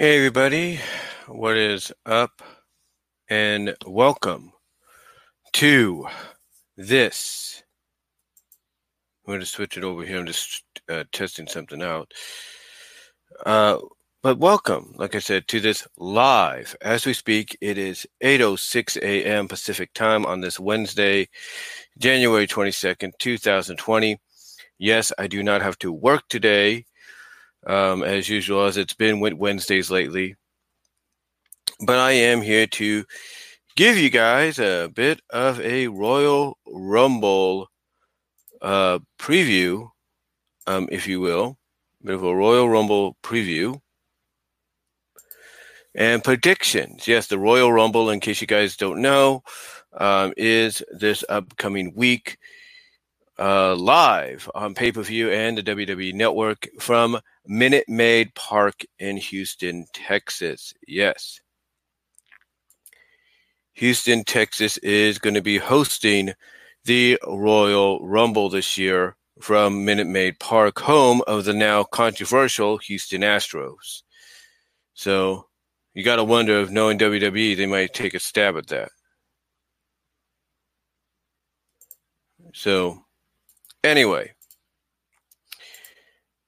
Hey, everybody, what is up? And welcome to this. I'm going to switch it over here. I'm just uh, testing something out. Uh, but welcome, like I said, to this live. As we speak, it is 8.06 a.m. Pacific time on this Wednesday, January 22nd, 2020. Yes, I do not have to work today um, as usual, as it's been Wednesdays lately. But I am here to give you guys a bit of a Royal Rumble uh, preview, um, if you will, a bit of a Royal Rumble preview. And predictions. Yes, the Royal Rumble, in case you guys don't know, um, is this upcoming week uh, live on pay per view and the WWE Network from Minute Maid Park in Houston, Texas. Yes. Houston, Texas is going to be hosting the Royal Rumble this year from Minute Maid Park, home of the now controversial Houston Astros. So you got to wonder if knowing WWE, they might take a stab at that. So Anyway,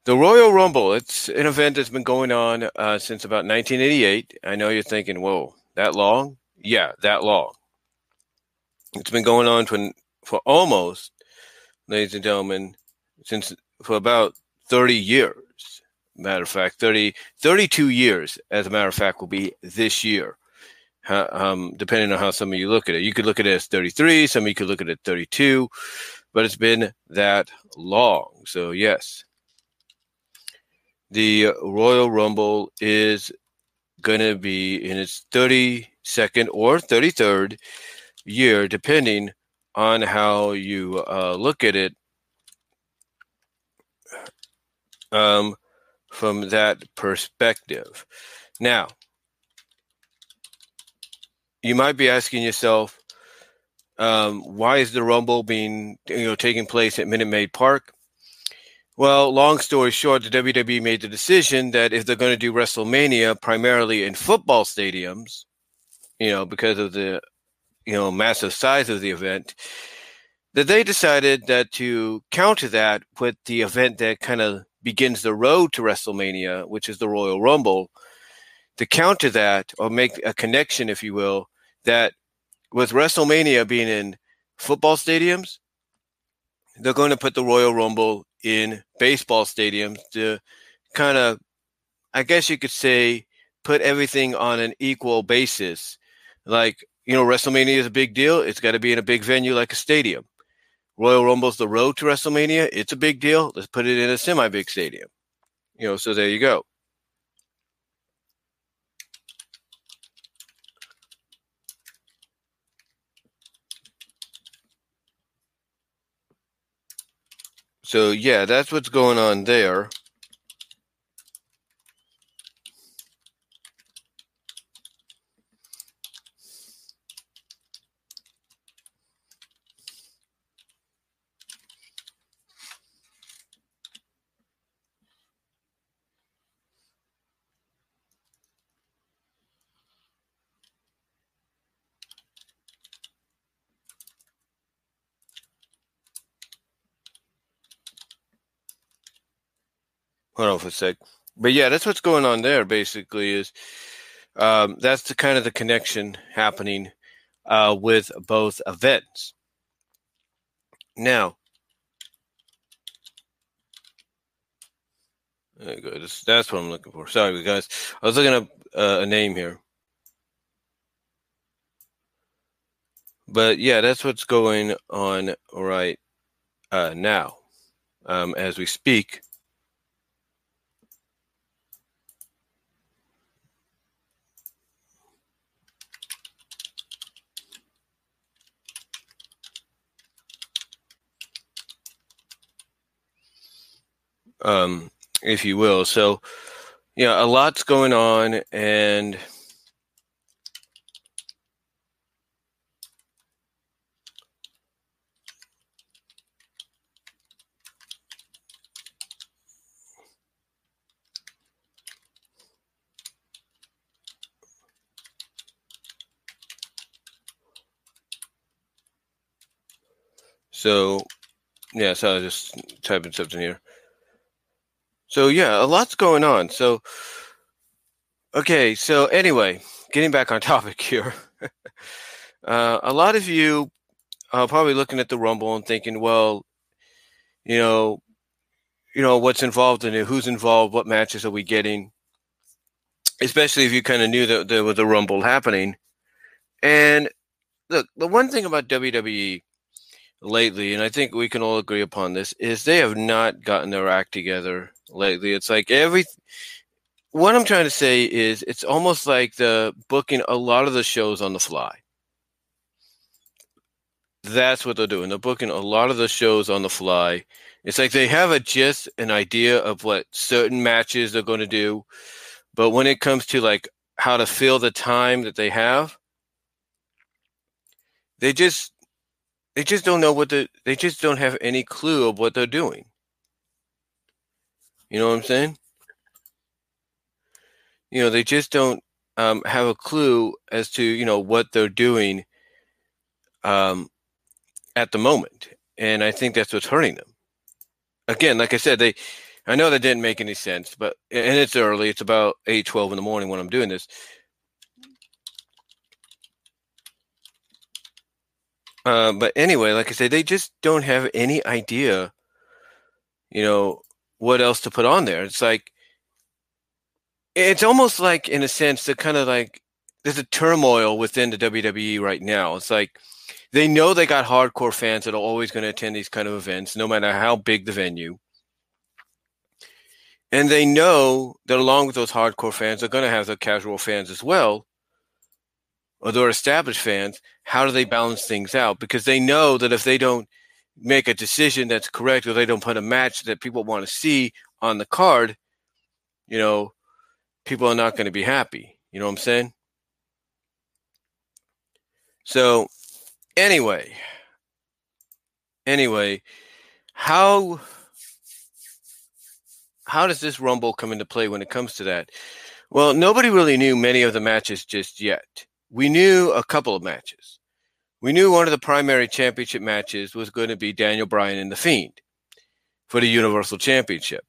the Royal Rumble, it's an event that's been going on uh, since about 1988. I know you're thinking, whoa, that long? Yeah, that long. It's been going on for, for almost, ladies and gentlemen, since for about 30 years. Matter of fact, 30, 32 years, as a matter of fact, will be this year. Um, depending on how some of you look at it. You could look at it as 33, some of you could look at it 32 but it's been that long. So, yes, the Royal Rumble is going to be in its 32nd or 33rd year, depending on how you uh, look at it um, from that perspective. Now, you might be asking yourself, um, why is the Rumble being you know taking place at Minute Maid Park? Well, long story short, the WWE made the decision that if they're going to do WrestleMania primarily in football stadiums, you know, because of the you know massive size of the event, that they decided that to counter that with the event that kind of begins the road to WrestleMania, which is the Royal Rumble, to counter that or make a connection, if you will, that with WrestleMania being in football stadiums, they're going to put the Royal Rumble in baseball stadiums to kind of, I guess you could say, put everything on an equal basis. Like, you know, WrestleMania is a big deal. It's got to be in a big venue like a stadium. Royal Rumble's the road to WrestleMania. It's a big deal. Let's put it in a semi big stadium. You know, so there you go. So yeah, that's what's going on there. Hold on for a sec. But yeah, that's what's going on there. Basically, is um, that's the kind of the connection happening uh, with both events. Now, there you go. That's, that's what I'm looking for. Sorry, guys. I was looking up uh, a name here. But yeah, that's what's going on right uh, now um, as we speak. um, if you will. So, yeah, a lot's going on, and So, yeah, so I was just typing something here. So, yeah, a lot's going on. So, okay, so anyway, getting back on topic here. uh, a lot of you are probably looking at the Rumble and thinking, well, you know, you know what's involved in it, who's involved, what matches are we getting, especially if you kind of knew that there was a Rumble happening. And look, the one thing about WWE lately, and I think we can all agree upon this, is they have not gotten their act together lately. It's like every what I'm trying to say is it's almost like the booking a lot of the shows on the fly. That's what they're doing. They're booking a lot of the shows on the fly. It's like they have a just an idea of what certain matches they're going to do, but when it comes to like how to fill the time that they have, they just they just don't know what the they just don't have any clue of what they're doing. You know what I'm saying? You know, they just don't um, have a clue as to you know what they're doing um, at the moment, and I think that's what's hurting them. Again, like I said, they I know that didn't make any sense, but and it's early. It's about eight twelve in the morning when I'm doing this. Uh, but anyway, like I said, they just don't have any idea, you know, what else to put on there. It's like, it's almost like, in a sense, the kind of like, there's a turmoil within the WWE right now. It's like, they know they got hardcore fans that are always going to attend these kind of events, no matter how big the venue. And they know that along with those hardcore fans, they're going to have the casual fans as well or they're established fans, how do they balance things out? Because they know that if they don't make a decision that's correct or they don't put a match that people want to see on the card, you know, people are not going to be happy. You know what I'm saying? So, anyway, anyway, how how does this rumble come into play when it comes to that? Well, nobody really knew many of the matches just yet we knew a couple of matches. We knew one of the primary championship matches was going to be Daniel Bryan and The Fiend for the Universal Championship.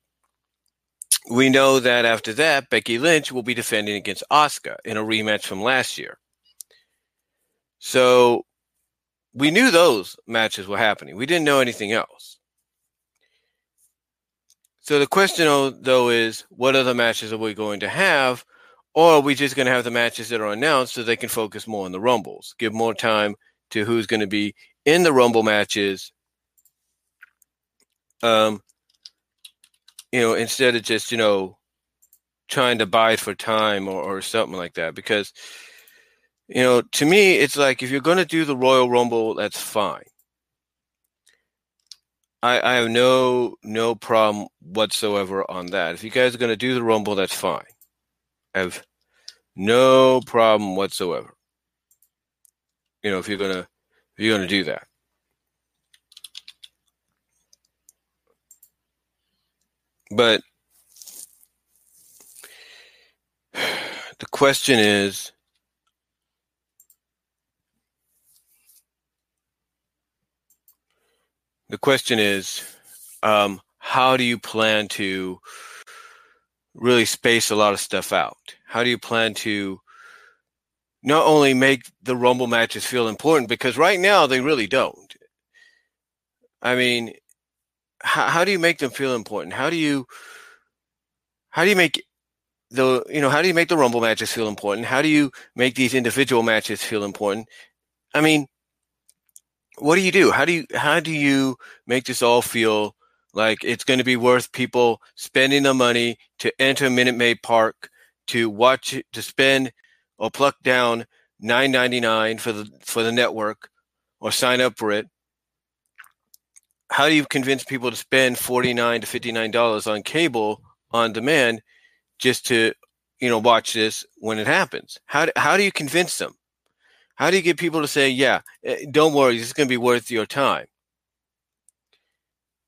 We know that after that, Becky Lynch will be defending against Asuka in a rematch from last year. So we knew those matches were happening. We didn't know anything else. So the question, though, is what other matches are we going to have or are we just going to have the matches that are announced so they can focus more on the Rumbles, give more time to who's going to be in the Rumble matches? Um, you know, instead of just, you know, trying to buy for time or, or something like that. Because, you know, to me, it's like if you're going to do the Royal Rumble, that's fine. I, I have no no problem whatsoever on that. If you guys are going to do the Rumble, that's fine have no problem whatsoever. You know, if you're gonna if you're gonna do that. But the question is the question is um, how do you plan to really space a lot of stuff out? How do you plan to not only make the Rumble matches feel important, because right now they really don't. I mean, how, how do you make them feel important? How do you how do you make the you know how do you make the Rumble matches feel important? How do you make these individual matches feel important? I mean, what do you do? How do you how do you make this all feel like it's going to be worth people spending the money to enter Minute Maid Park to watch to spend or pluck down nine ninety nine for the for the network or sign up for it. How do you convince people to spend forty nine to fifty nine dollars on cable on demand just to you know watch this when it happens? How do, how do you convince them? How do you get people to say, "Yeah, eh, don't worry, this is going to be worth your time"?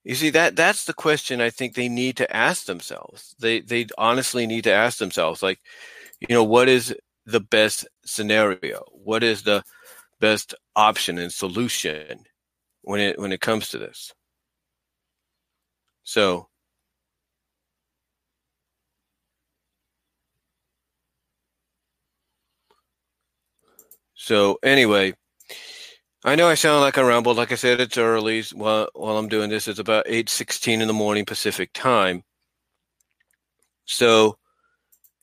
You see that that's the question I think they need to ask themselves. They they honestly need to ask themselves like, you know, what is the best scenario? What is the best option and solution? when it when it comes to this. So So anyway, I know I sound like I rambled. Like I said, it's early while while I'm doing this. It's about eight sixteen in the morning Pacific time. So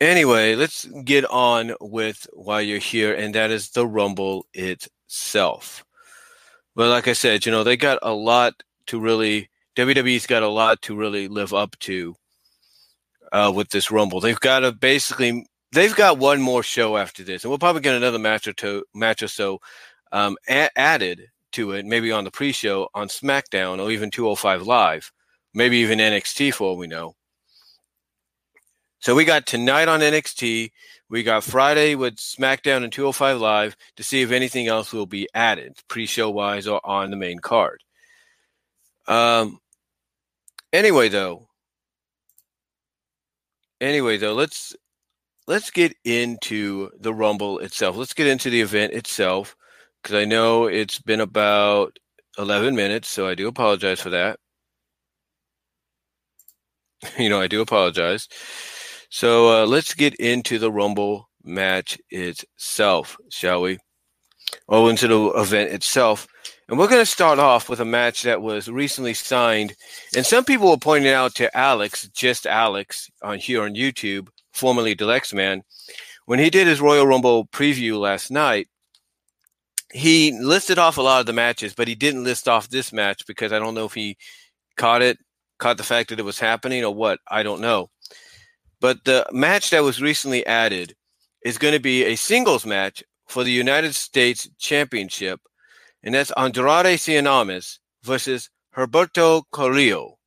anyway, let's get on with why you're here, and that is the Rumble itself. But like I said, you know they got a lot to really. WWE's got a lot to really live up to uh, with this Rumble. They've got to basically they've got one more show after this, and we'll probably get another match or two, match or so um, a- added to it, maybe on the pre-show on SmackDown or even 205 Live, maybe even NXT for all we know. So we got tonight on NXT. We got Friday with SmackDown and 205 Live to see if anything else will be added, pre-show wise or on the main card. Um. Anyway, though. Anyway, though, let's let's get into the Rumble itself. Let's get into the event itself because I know it's been about 11 minutes, so I do apologize for that. you know, I do apologize. So uh, let's get into the Rumble match itself, shall we? Or into the event itself. And we're going to start off with a match that was recently signed. And some people were pointing out to Alex, just Alex, on here on YouTube, formerly Deluxe Man, when he did his Royal Rumble preview last night, he listed off a lot of the matches, but he didn't list off this match because I don't know if he caught it, caught the fact that it was happening or what. I don't know. But the match that was recently added is going to be a singles match for the United States Championship, and that's Andrade Cien versus Humberto Carrillo.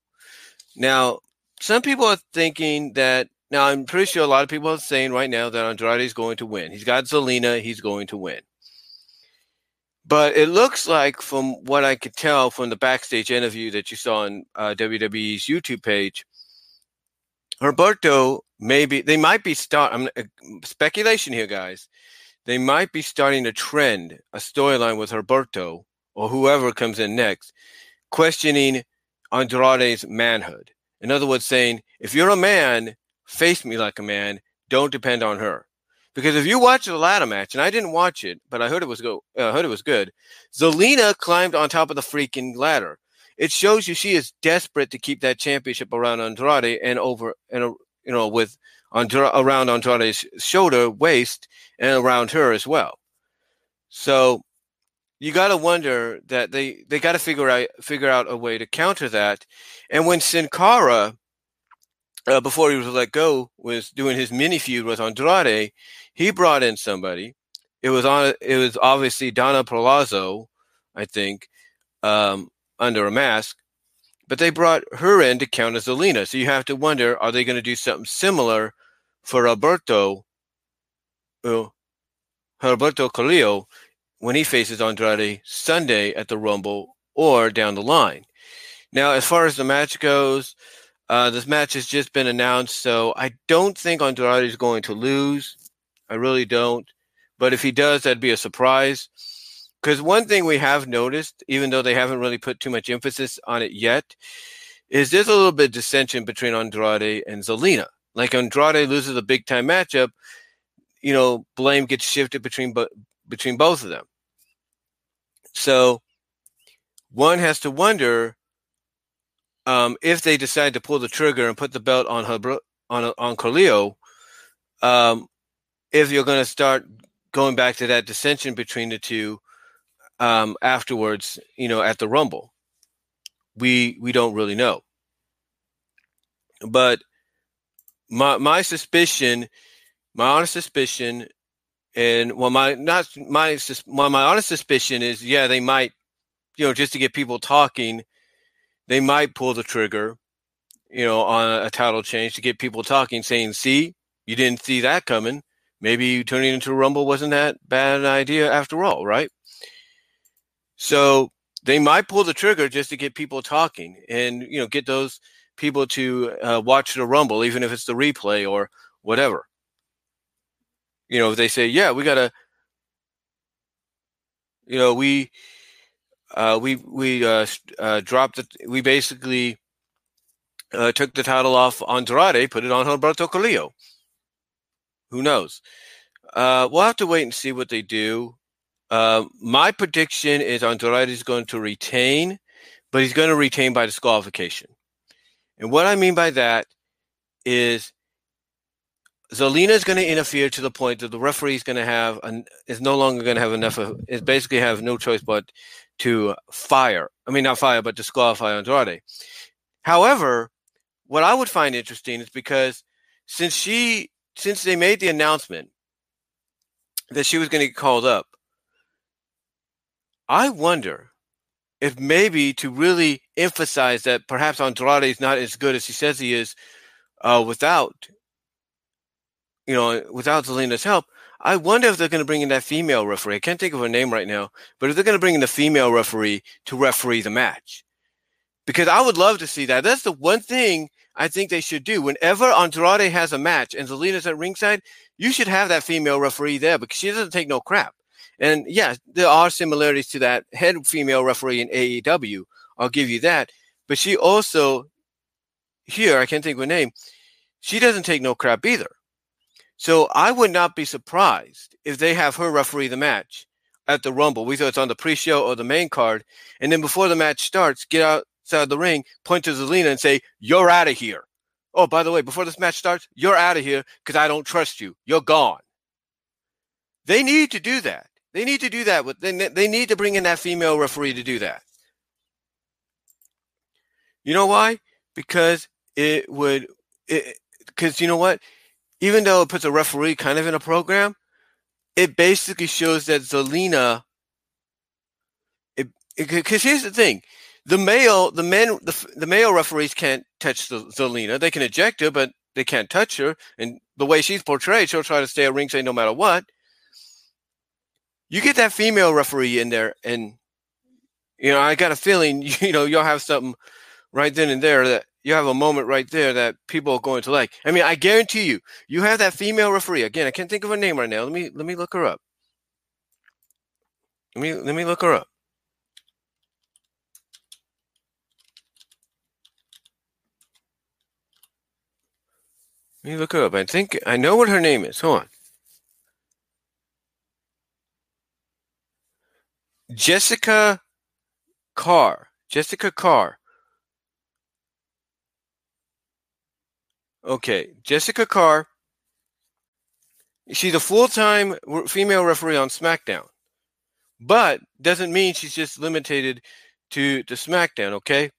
Now, some people are thinking that now, I'm pretty sure a lot of people are saying right now that Andrade is going to win. He's got Zelina, he's going to win. But it looks like, from what I could tell from the backstage interview that you saw on uh, WWE's YouTube page, Humberto maybe they might be start. I'm uh, speculation here, guys. They might be starting a trend, a storyline with Humberto or whoever comes in next, questioning Andrade's manhood. In other words, saying, if you're a man, face me like a man. Don't depend on her. Because if you watch the ladder match, and I didn't watch it, but I heard it was go, uh, heard it was good. Zelina climbed on top of the freaking ladder. It shows you she is desperate to keep that championship around Andrade and over and uh, you know with Andra- around Andrade's shoulder, waist, and around her as well. So you got to wonder that they they got to figure out figure out a way to counter that. And when Sin Cara uh, before he was let go, was doing his mini feud with Andrade. He brought in somebody. It was on. It was obviously Donna Palazzo, I think, um, under a mask. But they brought her in to count as Zelina. So you have to wonder: Are they going to do something similar for Alberto, uh, Alberto Carrillo, when he faces Andrade Sunday at the Rumble or down the line? Now, as far as the match goes, uh, this match has just been announced, so I don't think Andrade is going to lose. I really don't. But if he does, that'd be a surprise. Because one thing we have noticed, even though they haven't really put too much emphasis on it yet, is there's a little bit of dissension between Andrade and Zelina. Like Andrade loses a big time matchup, you know, blame gets shifted between between both of them. So one has to wonder um, if they decide to pull the trigger and put the belt on her, on on um, if you're going to start going back to that dissension between the two um, afterwards, you know, at the Rumble, we we don't really know. But my my suspicion, my honest suspicion, and well, my not my my my honest suspicion is, yeah, they might, you know, just to get people talking they might pull the trigger, you know, on a title change to get people talking, saying, "See, you didn't see that coming. Maybe turning into a Rumble wasn't that bad an idea after all, right?" So they might pull the trigger just to get people talking and you know get those people to uh, watch the Rumble, even if it's the replay or whatever. You know, if they say, "Yeah, we gotta," you know, we uh, we we uh, uh, dropped it. We basically uh, took the title off Andrade, put it on Alberto Carrillo. Who knows? Uh, we'll have to wait and see what they do. Uh, my prediction is Andrade is going to retain, but he's going to retain by disqualification. And what I mean by that is Zelina is going to interfere to the point that the referee is going to have an, is no longer going to have enough of is basically have no choice but to fire. I mean, not fire, but disqualify Andrade. However, what I would find interesting is because since she since they made the announcement that she was going to get called up, I wonder if maybe to really emphasize that perhaps Andrade is not as good as he says he is uh, without, you know, without Zelina's help. I wonder if they're going to bring in that female referee. I can't think of her name right now, but if they're going to bring in the female referee to referee the match, because I would love to see that. That's the one thing I think they should do. Whenever Andrade has a match and Zelina's at ringside, you should have that female referee there because she doesn't take no crap. And yeah, there are similarities to that head female referee in AEW. I'll give you that. But she also, here, I can't think of her name, she doesn't take no crap either. So I would not be surprised if they have her referee the match at the Rumble, whether it's on the pre show or the main card. And then before the match starts, get out outside the ring, point to Zelina and say, You're out of here. Oh, by the way, before this match starts, you're out of here because I don't trust you. You're gone. They need to do that. They need to do that. With, they, they need to bring in that female referee to do that. You know why? Because it would, because you know what? Even though it puts a referee kind of in a program, it basically shows that Zelina, It because here's the thing the male, the men, the, the male referees can't touch the Zelina. They can eject her, but they can't touch her. And the way she's portrayed, she'll try to stay at ringside no matter what. You get that female referee in there, and you know I got a feeling you know you'll have something right then and there that you have a moment right there that people are going to like. I mean, I guarantee you, you have that female referee. Again, I can't think of her name right now. Let me let me look her up. Let me let me look her up. Let me look her up. I think I know what her name is. Hold on. Jessica Carr. Jessica Carr. Okay, Jessica Carr. She's a full-time female referee on SmackDown, but doesn't mean she's just limited to to SmackDown. Okay,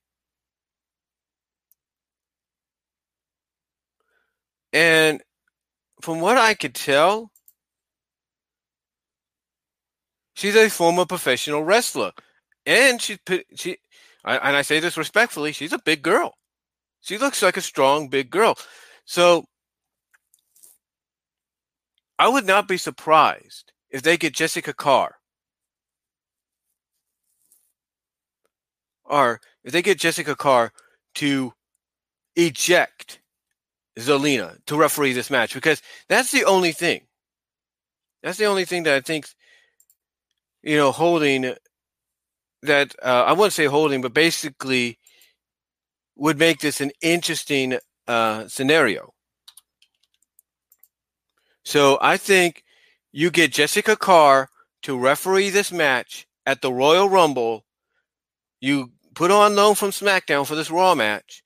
And from what I could tell, she's a former professional wrestler. And she, she, and I say this respectfully, she's a big girl. She looks like a strong, big girl. So I would not be surprised if they get Jessica Carr. Or if they get Jessica Carr to eject Zelina to referee this match because that's the only thing. That's the only thing that I think, you know, holding that uh, I wouldn't say holding, but basically would make this an interesting uh, scenario. So I think you get Jessica Carr to referee this match at the Royal Rumble. You put on loan from SmackDown for this Raw match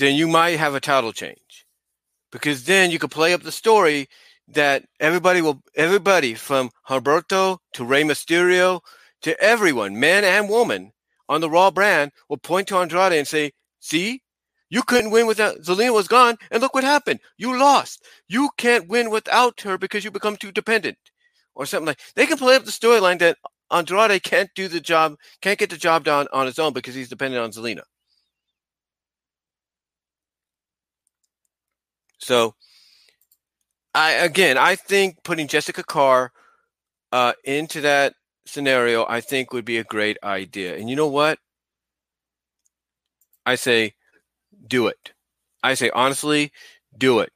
then you might have a title change because then you could play up the story that everybody will everybody from Humberto to Rey Mysterio to everyone, man and woman, on the Raw brand will point to Andrade and say, "See, you couldn't win without Zelina was gone, and look what happened. You lost. You can't win without her because you become too dependent, or something like." They can play up the storyline that Andrade can't do the job, can't get the job done on his own because he's dependent on Zelina. So, I again, I think putting Jessica Carr uh, into that scenario, I think would be a great idea. And you know what? I say, do it. I say honestly, do it.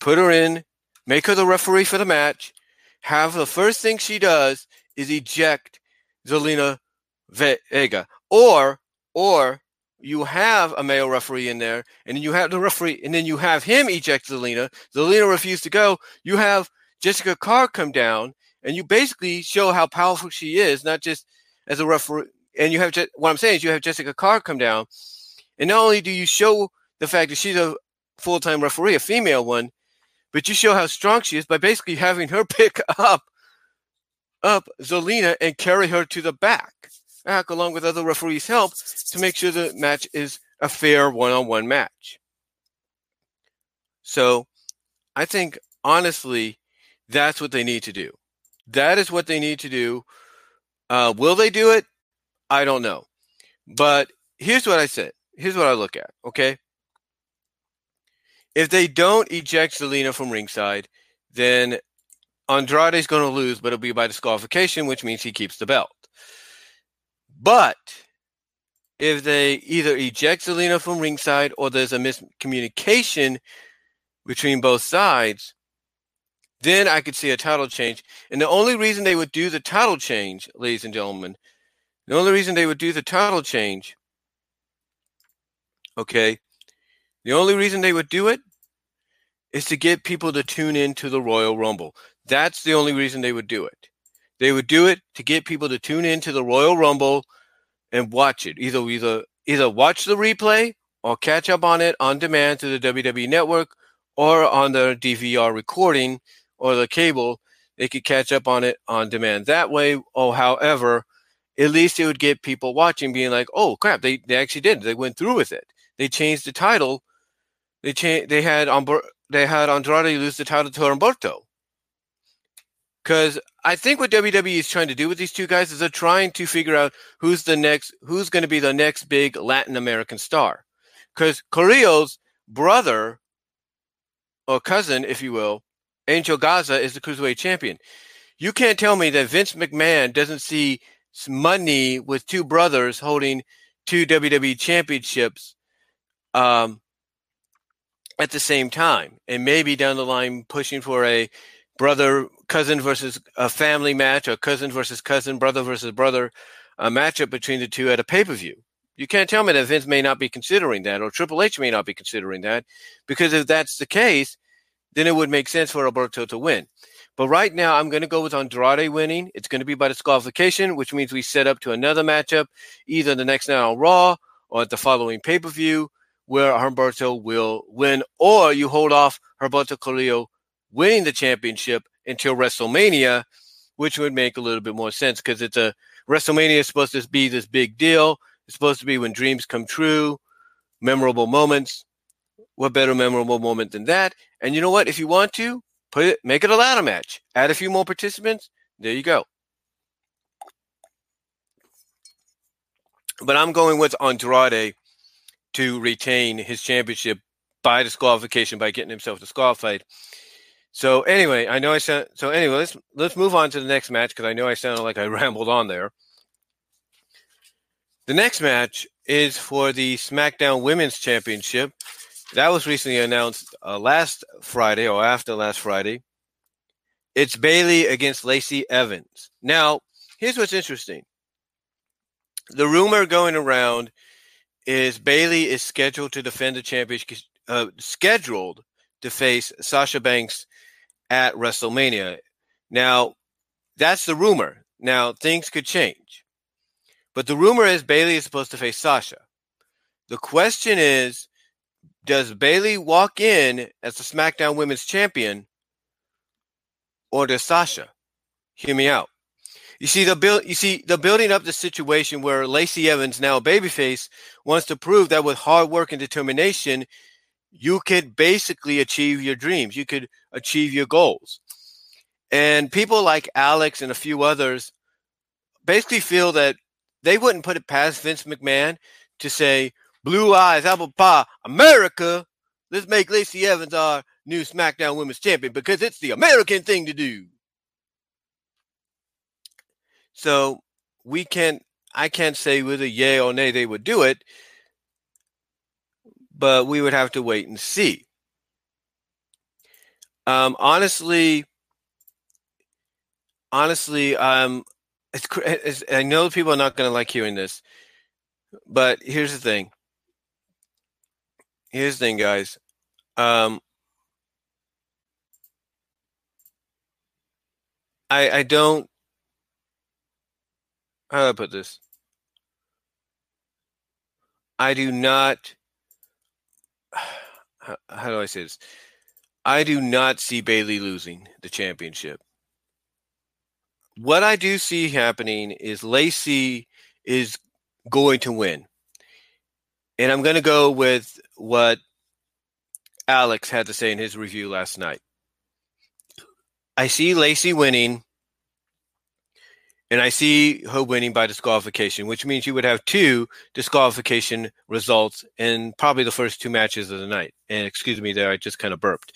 Put her in, make her the referee for the match. Have the first thing she does is eject Zelina Vega, or or you have a male referee in there, and then you have the referee, and then you have him eject Zelina. Zelina refused to go. You have Jessica Carr come down, and you basically show how powerful she is, not just as a referee. And you have what I'm saying is you have Jessica Carr come down, and not only do you show the fact that she's a full time referee, a female one, but you show how strong she is by basically having her pick up up Zelina and carry her to the back, back along with other referees' help to make sure the match is a fair one on one match. So I think honestly, that's what they need to do. That is what they need to do. Uh, will they do it? I don't know. But here's what I said. Here's what I look at. Okay. If they don't eject Zelina from ringside, then Andrade's going to lose, but it'll be by disqualification, which means he keeps the belt. But if they either eject Zelina from ringside or there's a miscommunication between both sides, then I could see a title change. And the only reason they would do the title change, ladies and gentlemen, the only reason they would do the title change, okay, the only reason they would do it is to get people to tune in to the Royal Rumble. That's the only reason they would do it. They would do it to get people to tune in to the Royal Rumble and watch it. Either either either watch the replay or catch up on it on demand to the WWE network or on the DVR recording or the cable, they could catch up on it on demand that way. Or however, at least it would get people watching being like, oh crap, they, they actually did. They went through with it. They changed the title. They changed they had they had Andrade lose the title to Humberto. Because I think what WWE is trying to do with these two guys is they're trying to figure out who's the next, who's going to be the next big Latin American star. Because Carrillo's brother or cousin, if you will, Angel Garza is the cruiserweight champion. You can't tell me that Vince McMahon doesn't see money with two brothers holding two WWE championships um, at the same time, and maybe down the line pushing for a brother cousin versus a family match, or cousin versus cousin, brother versus brother, a matchup between the two at a pay per view. You can't tell me that Vince may not be considering that, or Triple H may not be considering that, because if that's the case, then it would make sense for Alberto to win. But right now, I'm going to go with Andrade winning. It's going to be by disqualification, which means we set up to another matchup, either the next night on Raw or at the following pay per view, where Humberto will win, or you hold off Humberto Carrillo winning the championship until WrestleMania, which would make a little bit more sense because it's a WrestleMania is supposed to be this big deal. It's supposed to be when dreams come true, memorable moments. What better memorable moment than that? And you know what? If you want to, put it, make it a ladder match. Add a few more participants. There you go. But I'm going with Andrade to retain his championship by disqualification by getting himself disqualified. So anyway, I know I said so. Anyway, let's let's move on to the next match because I know I sounded like I rambled on there. The next match is for the SmackDown Women's Championship. That was recently announced uh, last Friday or after last Friday. It's Bayley against Lacey Evans. Now, here's what's interesting. The rumor going around is Bayley is scheduled to defend the championship, uh, scheduled to face Sasha Banks at WrestleMania. Now, that's the rumor. Now, things could change. But the rumor is Bayley is supposed to face Sasha. The question is does Bayley walk in as the SmackDown Women's Champion or does Sasha? Hear me out. You see the build. You see the building up the situation where Lacey Evans, now a babyface, wants to prove that with hard work and determination, you could basically achieve your dreams. You could achieve your goals. And people like Alex and a few others basically feel that they wouldn't put it past Vince McMahon to say, Blue Eyes, Apple Pie, America, let's make Lacey Evans our new SmackDown Women's Champion because it's the American thing to do. So we can't, I can't say a yay or nay they would do it but we would have to wait and see. Um, honestly, honestly, um, it's, it's I know people are not going to like hearing this, but here's the thing. Here's the thing, guys. Um, I I don't. How do I put this? I do not. How, how do I say this? I do not see Bayley losing the championship. What I do see happening is Lacey is going to win. And I'm going to go with what Alex had to say in his review last night. I see Lacey winning, and I see her winning by disqualification, which means you would have two disqualification results in probably the first two matches of the night. And excuse me, there I just kind of burped,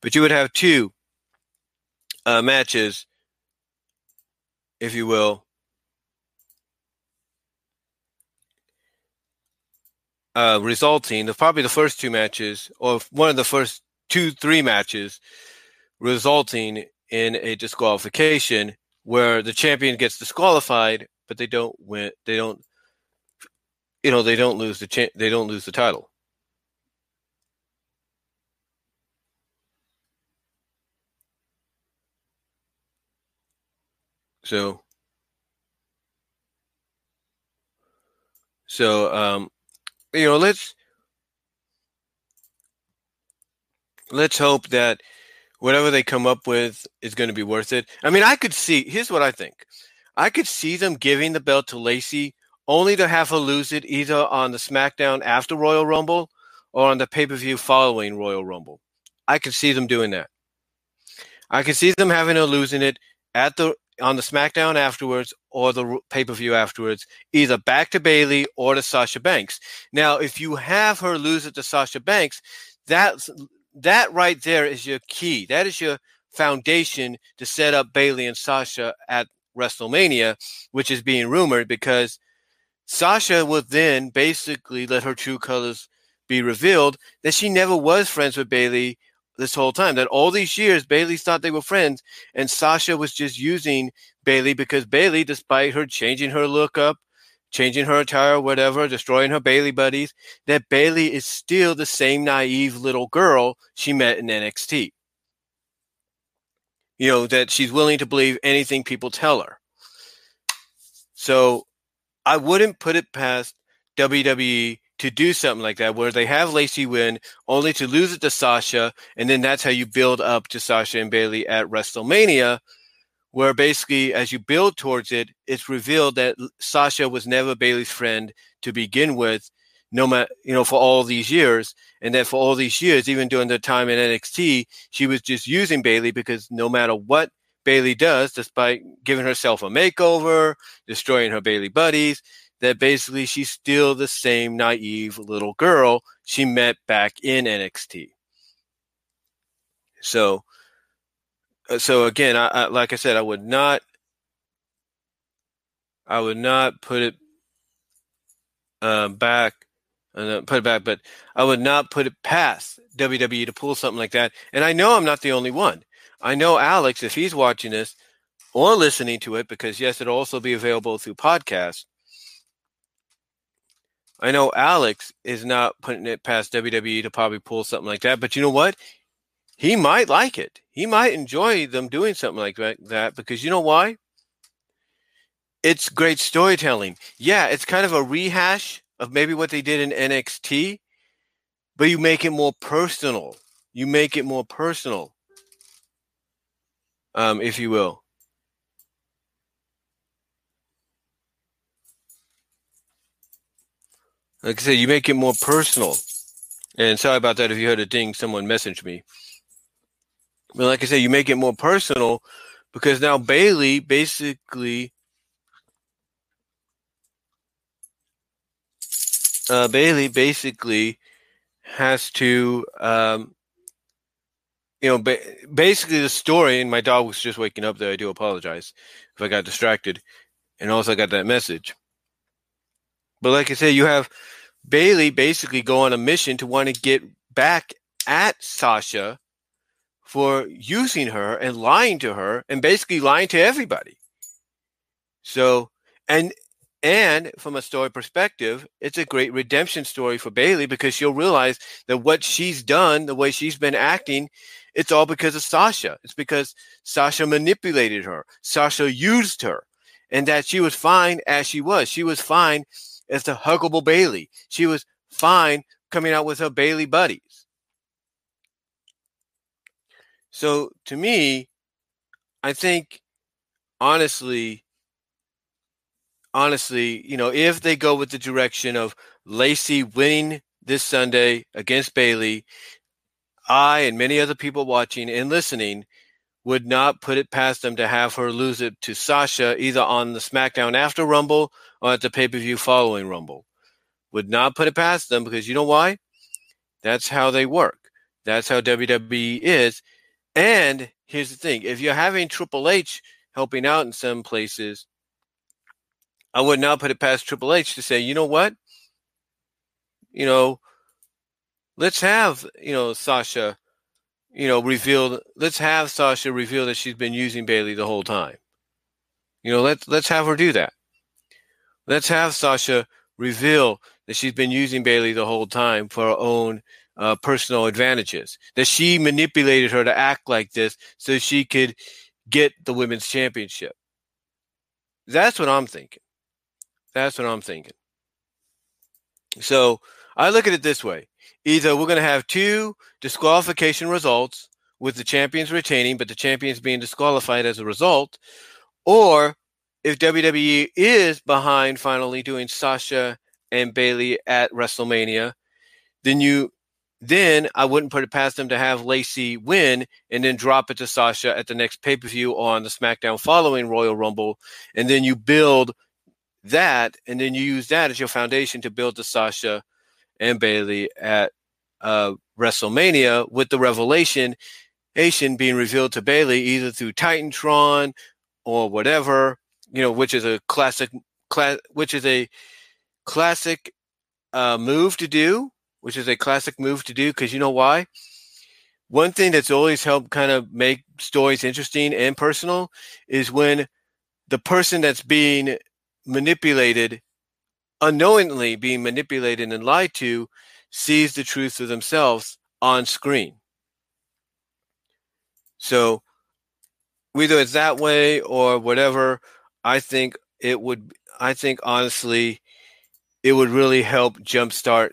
but you would have two uh, matches, if you will, uh, resulting the probably the first two matches or one of the first two three matches resulting in a disqualification where the champion gets disqualified but they don't win they don't you know they don't lose the cha- they don't lose the title. So so um you know, let's let's hope that whatever they come up with is going to be worth it. I mean, I could see. Here's what I think. I could see them giving the belt to Lacey only to have her lose it either on the SmackDown after Royal Rumble or on the pay per view following Royal Rumble. I could see them doing that. I could see them having her losing it at the on the SmackDown afterwards or the pay per view afterwards, either back to Bayley or to Sasha Banks. Now, if you have her lose it to Sasha Banks, that's that right there is your key. That is your foundation to set up Bayley and Sasha at WrestleMania, which is being rumored because Sasha will then basically let her true colors be revealed that she never was friends with Bayley this whole time. That all these years, Bayley thought they were friends, and Sasha was just using Bayley because Bayley, despite her changing her look up, changing her attire, whatever, destroying her Bayley buddies, that Bayley is still the same naive little girl she met in NXT. You know, that she's willing to believe anything people tell her. So I wouldn't put it past WWE to do something like that, where they have Lacey win only to lose it to Sasha, and then that's how you build up to Sasha and Bayley at WrestleMania, where basically as you build towards it, it's revealed that Sasha was never Bayley's friend to begin with, no matter you know for all these years, and that for all these years, even during the time in NXT, she was just using Bayley because no matter what Bayley does, despite giving herself a makeover, destroying her Bayley buddies, that basically she's still the same naive little girl she met back in NXT. So, so again, I, I, like I said, I would not, I would not put it uh, back, uh, put it back, but I would not put it past WWE to pull something like that. And I know I'm not the only one. I know Alex, if he's watching this or listening to it, because yes, it'll also be available through podcast I know Alex is not putting it past WWE to probably pull something like that, but you know what? He might like it. He might enjoy them doing something like that because you know why? It's great storytelling. Yeah, it's kind of a rehash of maybe what they did in NXT, but you make it more personal. You make it more personal, um, if you will. Like I said, you make it more personal. And sorry about that if you heard a ding, someone messaged me. But like I said, you make it more personal because now Bayley basically uh, Bayley basically has to um, you know ba- basically the story and my dog was just waking up there i do apologize if i got distracted and also got that message. But like i said you have bayley basically go on a mission to want to get back at Sasha for using her and lying to her and basically lying to everybody. So, and and from a story perspective, it's a great redemption story for Bayley because she'll realize that what she's done, the way she's been acting, it's all because of Sasha. It's because Sasha manipulated her. Sasha used her and that she was fine as she was. She was fine as the huggable Bayley. She was fine coming out with her Bayley buddies. So to me, I think honestly, honestly, you know, if they go with the direction of Lacey winning this Sunday against Bayley, I and many other people watching and listening would not put it past them to have her lose it to Sasha either on the SmackDown after Rumble or at the pay per view following Rumble. Would not put it past them because you know why? That's how they work. That's how WWE is. And here's the thing if you're having Triple H helping out in some places, I would not put it past Triple H to say, you know what? You know, let's have, you know, Sasha, you know, reveal let's have Sasha reveal that she's been using Bayley the whole time. You know, let's let's have her do that. Let's have Sasha reveal that she's been using Bayley the whole time for her own uh, personal advantages. That she manipulated her to act like this so she could get the women's championship. That's what I'm thinking. That's what I'm thinking. So I look at it this way either we're going to have two disqualification results with the champions retaining, but the champions being disqualified as a result, or if WWE is behind finally doing Sasha and Bayley at WrestleMania, then you then I wouldn't put it past them to have Lacey win and then drop it to Sasha at the next pay per view on the SmackDown following Royal Rumble. And then you build that, and then you use that as your foundation to build the Sasha and Bayley at uh, WrestleMania with the revelation Asian being revealed to Bayley either through Titantron or whatever, you know, which is a classic, class, which is a classic uh, move to do, which is a classic move to do because you know why? One thing that's always helped kind of make stories interesting and personal is when the person that's being manipulated unknowingly being manipulated and lied to sees the truth of themselves on screen. So, whether it's that way or whatever, I think it would, I think honestly, it would really help jumpstart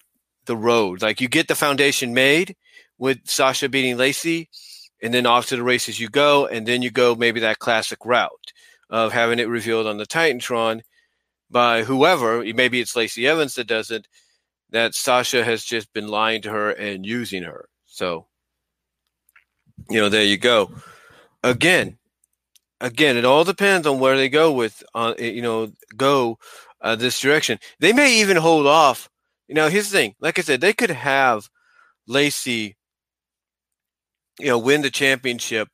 the road. Like you get the foundation made with Sasha beating Lacey, and then off to the races you go, and then you go maybe that classic route of having it revealed on the Titantron by whoever, maybe it's Lacey Evans that does it, that Sasha has just been lying to her and using her. So, you know, there you go. Again, again, it all depends on where they go with, uh, you know, go uh, this direction. They may even hold off. You know, here's the thing. Like I said, they could have Lacey, you know, win the championship,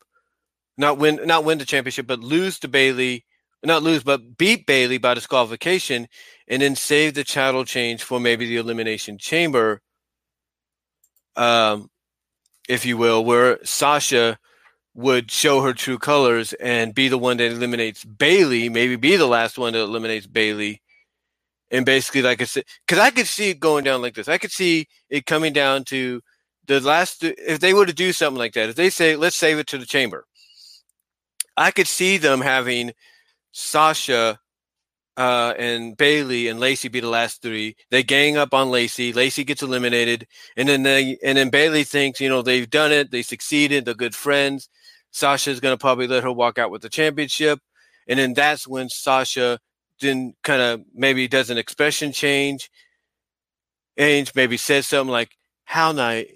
not win, not win the championship, but lose to Bayley, not lose, but beat Bayley by disqualification and then save the title change for maybe the Elimination Chamber, um, if you will, where Sasha would show her true colors and be the one that eliminates Bayley, maybe be the last one that eliminates Bayley. And basically, like I said, because I could see it going down like this. I could see it coming down to the last, if they were to do something like that, if they say, let's save it to the chamber, I could see them having Sasha uh, and Bayley and Lacey be the last three. They gang up on Lacey. Lacey gets eliminated, and then they and then Bayley thinks you know they've done it. They succeeded. They're good friends. Sasha's gonna probably let her walk out with the championship, and then that's when Sasha then kind of maybe does an expression change, and maybe says something like "How nice."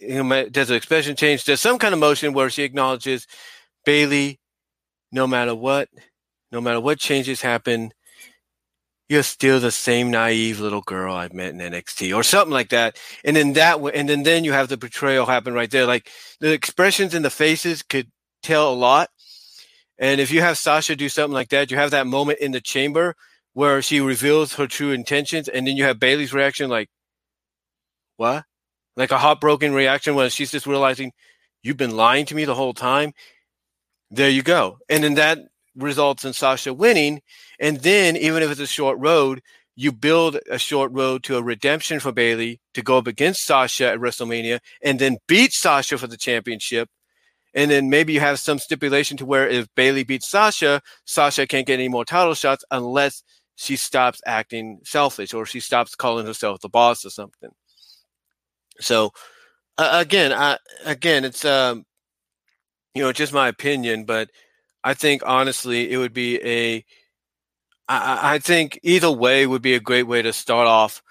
Does an expression change? Does some kind of motion where she acknowledges Bayley, no matter what, no matter what changes happen, you're still the same naive little girl I met in NXT or something like that. And then that, and then, then you have the betrayal happen right there. Like the expressions in the faces could tell a lot. And if you have Sasha do something like that, you have that moment in the chamber where she reveals her true intentions. And then you have Bayley's reaction, like, what? Like a heartbroken reaction when she's just realizing you've been lying to me the whole time. There you go. And then that results in Sasha winning. And then, even if it's a short road, you build a short road to a redemption for Bayley to go up against Sasha at WrestleMania and then beat Sasha for the championship. And then maybe you have some stipulation to where if Bayley beats Sasha, Sasha can't get any more title shots unless she stops acting selfish or she stops calling herself the boss or something. So uh, again, I, again, it's um, you know just my opinion, but I think honestly it would be a I, I think either way would be a great way to start off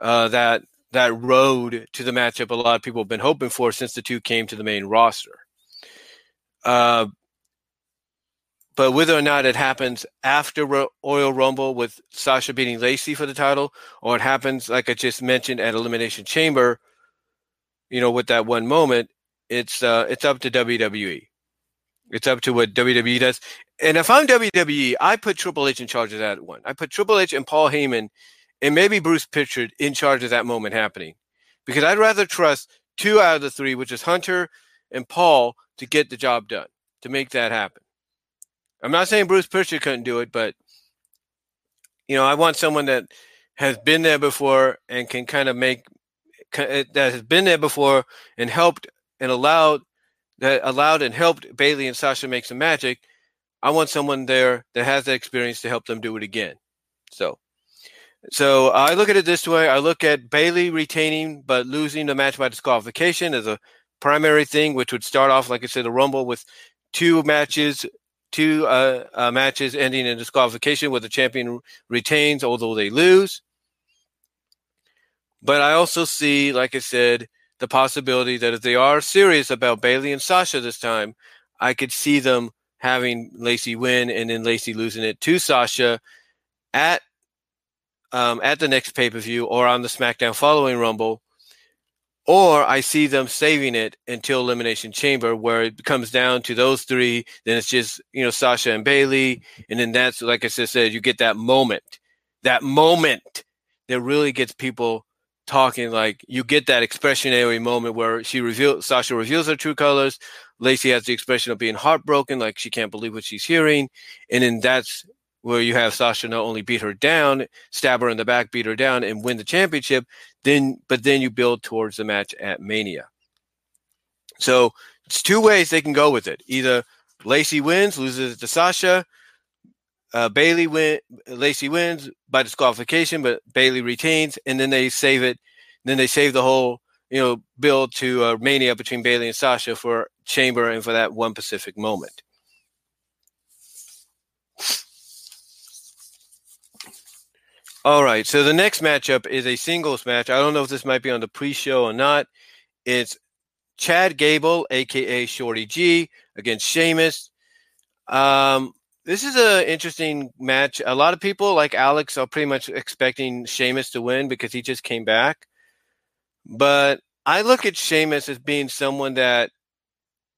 uh, that that road to the matchup a lot of people have been hoping for since the two came to the main roster. Uh, but whether or not it happens after Royal Rumble with Sasha beating Lacey for the title, or it happens like I just mentioned at Elimination Chamber, you know, with that one moment, it's uh, it's up to WWE. It's up to what WWE does. And if I'm WWE, I put Triple H in charge of that one. I put Triple H and Paul Heyman and maybe Bruce Pritchard in charge of that moment happening. Because I'd rather trust two out of the three, which is Hunter and Paul, to get the job done, to make that happen. I'm not saying Bruce Pritchard couldn't do it, but you know, I want someone that has been there before and can kind of make eh, that has been there before and helped and allowed that allowed and helped Bayley and Sasha make some magic. I want someone there that has that experience to help them do it again. So, so I look at it this way: I look at Bayley retaining but losing the match by disqualification as a primary thing, which would start off, like I said, the Rumble with two matches, two uh, uh, matches ending in disqualification, where the champion retains, although they lose. But I also see, like I said, the possibility that if they are serious about Bayley and Sasha this time, I could see them having Lacey win and then Lacey losing it to Sasha at um, at the next pay per view or on the SmackDown following Rumble, or I see them saving it until Elimination Chamber, where it comes down to those three. Then it's just you know Sasha and Bayley, and then that's like I just said, you get that moment, that moment that really gets people talking like you get that expressionary moment where she reveals Sasha reveals her true colors. Lacey has the expression of being heartbroken, like she can't believe what she's hearing, and then that's where you have Sasha not only beat her down, stab her in the back, beat her down, and win the championship. Then, but then you build towards the match at Mania. So it's two ways they can go with it. Either Lacey wins, loses to Sasha, uh, Bayley win, Lacey wins by disqualification, but Bayley retains, and then they save it. Then they save the whole, you know, build to a mania between Bayley and Sasha for Chamber and for that one Pacific moment. All right, so the next matchup is a singles match. I don't know if this might be on the pre-show or not. It's Chad Gable, aka Shorty G, against Sheamus. Um, this is an interesting match. A lot of people, like Alex, are pretty much expecting Sheamus to win because he just came back. But I look at Sheamus as being someone that,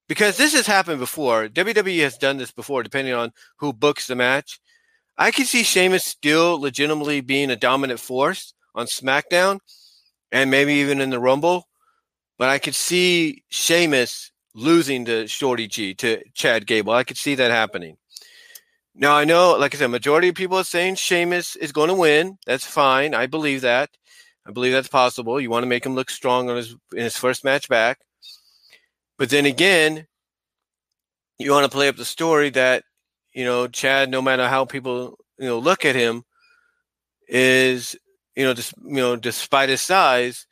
because this has happened before, WWE has done this before, depending on who books the match. I can see Sheamus still legitimately being a dominant force on SmackDown and maybe even in the Rumble. But I could see Sheamus losing to Shorty G, to Chad Gable. I could see that happening. Now I know, like I said, majority of people are saying Sheamus is going to win. That's fine. I believe that. I believe that's possible. You want to make him look strong on his in his first match back. But then again, you want to play up the story that, you know, Chad, no matter how people, you know, look at him, is, you know, just you know, despite his size,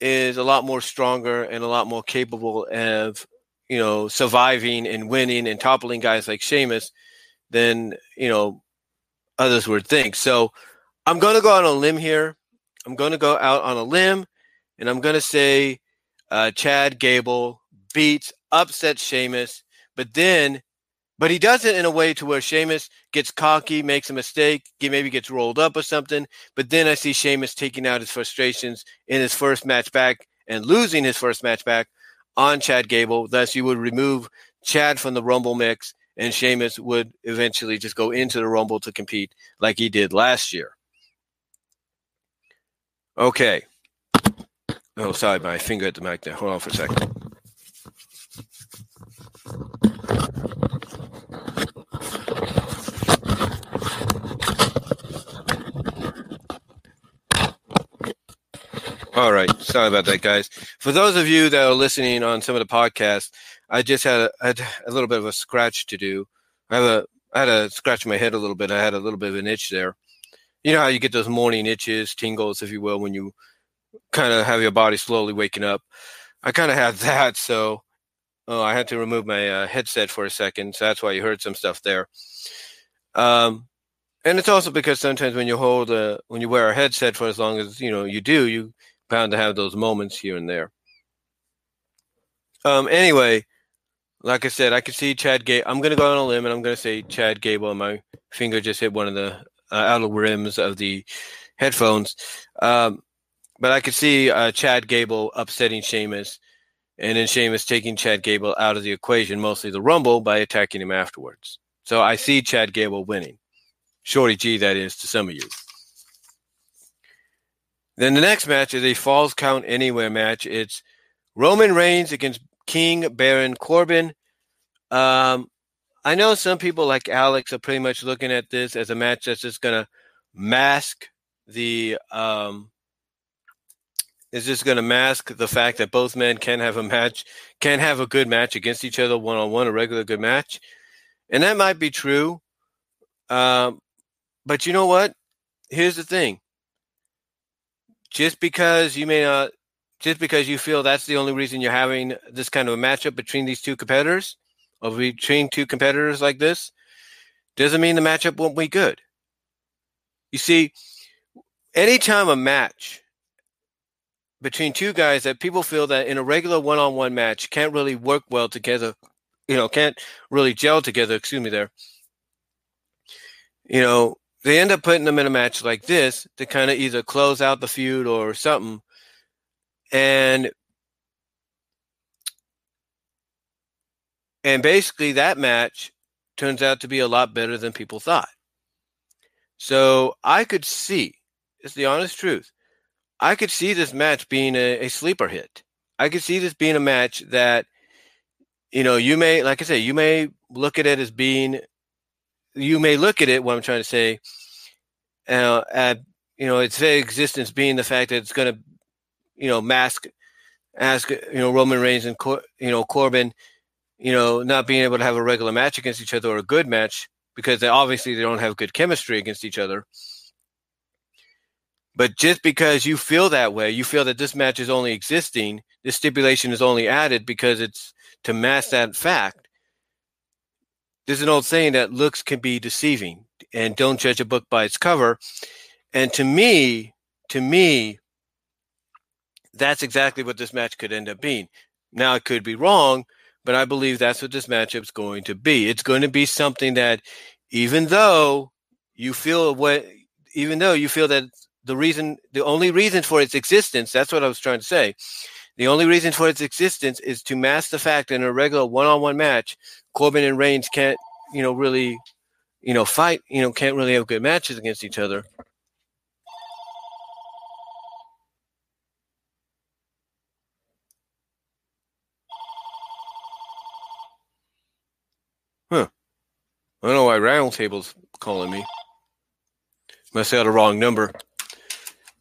is a lot more stronger and a lot more capable of, you know, surviving and winning and toppling guys like Sheamus than you know others would think. So I'm going to go on a limb here. I'm going to go out on a limb, and I'm going to say uh, Chad Gable beats upsets Sheamus, but then, but he does it in a way to where Sheamus gets cocky, makes a mistake, maybe gets rolled up or something. But then I see Sheamus taking out his frustrations in his first match back and losing his first match back on Chad Gable. Thus, you would remove Chad from the Rumble mix and Sheamus would eventually just go into the Rumble to compete like he did last year. Okay. Oh, sorry, my finger at the mic there. Hold on for a second. All right. Sorry about that, guys. For those of you that are listening on some of the podcasts, I just had a, had a little bit of a scratch to do. I have a I had to scratch my head a little bit. I had a little bit of an itch there. You know how you get those morning itches, tingles, if you will, when you kind of have your body slowly waking up. I kind of had that, so oh, I had to remove my uh, headset for a second. So that's why you heard some stuff there. Um, and it's also because sometimes when you hold a when you wear a headset for as long as you know you do, you bound to have those moments here and there. Um, anyway, like I said, I could see Chad Gable. I'm going to go on a limb and I'm going to say Chad Gable. My finger just hit one of the uh, outer rims of the headphones. Um, but I could see uh, Chad Gable upsetting Sheamus, and then Sheamus taking Chad Gable out of the equation, mostly the Rumble, by attacking him afterwards. So I see Chad Gable winning. Shorty G, that is, to some of you. Then the next match is a Falls Count Anywhere match. It's Roman Reigns against King Baron Corbin. Um, I know some people like Alex are pretty much looking at this as a match that's just going to mask the um, is just going to mask the fact that both men can have a match, can have a good match against each other one on one, a regular good match, and that might be true. Um, but you know what? Here's the thing. Just because you may not just because you feel that's the only reason you're having this kind of a matchup between these two competitors, or between two competitors like this, doesn't mean the matchup won't be good. You see, anytime a match between two guys that people feel that in a regular one-on-one match can't really work well together, you know, can't really gel together, excuse me there. You know, they end up putting them in a match like this to kind of either close out the feud or something and and basically that match turns out to be a lot better than people thought. So I could see, it's the honest truth. I could see this match being a, a sleeper hit. I could see this being a match that, you know, you may, like I say, you may look at it as being, you may look at it, what I'm trying to say, uh, at, you know, its very existence being the fact that it's going to you know, mask, ask, you know, Roman Reigns and, Cor- you know, Corbin, you know, not being able to have a regular match against each other or a good match because they obviously they don't have good chemistry against each other. But just because you feel that way, you feel that this match is only existing, this stipulation is only added because it's to mask that fact. There's an old saying that looks can be deceiving and don't judge a book by its cover. And to me, to me, that's exactly what this match could end up being. Now, it could be wrong, but I believe that's what this matchup's going to be. It's going to be something that, even though you feel what, even though you feel that the reason, the only reason for its existence, that's what I was trying to say. The only reason for its existence is to mask the fact that in a regular one-on-one match, Corbin and Reigns can't, you know, really, you know, fight, you know, can't really have good matches against each other. Huh. I don't know why Roundtable's calling me. Must have had a wrong number.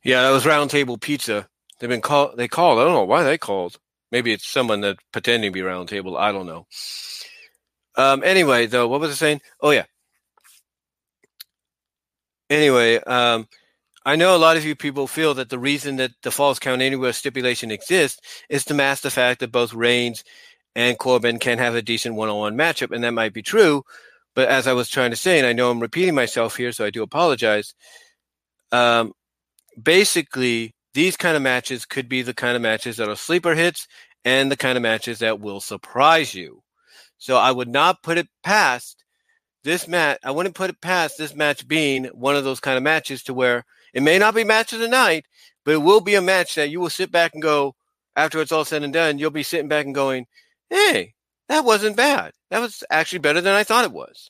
Yeah, that was Roundtable Pizza. They've been called. They called. I don't know why they called. Maybe it's someone that pretending to be Roundtable. I don't know. Um. Anyway, though, what was I saying? Oh yeah. Anyway, um, I know a lot of you people feel that the reason that the false count anywhere stipulation exists is to mask the fact that both Reigns and Corbin can have a decent one-on-one matchup, and that might be true. But as I was trying to say, and I know I'm repeating myself here, so I do apologize. Um, basically, these kind of matches could be the kind of matches that are sleeper hits and the kind of matches that will surprise you. So I would not put it past this match. I wouldn't put it past this match being one of those kind of matches to where it may not be match of the night, but it will be a match that you will sit back and go after it's all said and done. You'll be sitting back and going, "Hey, that wasn't bad. That was actually better than I thought it was.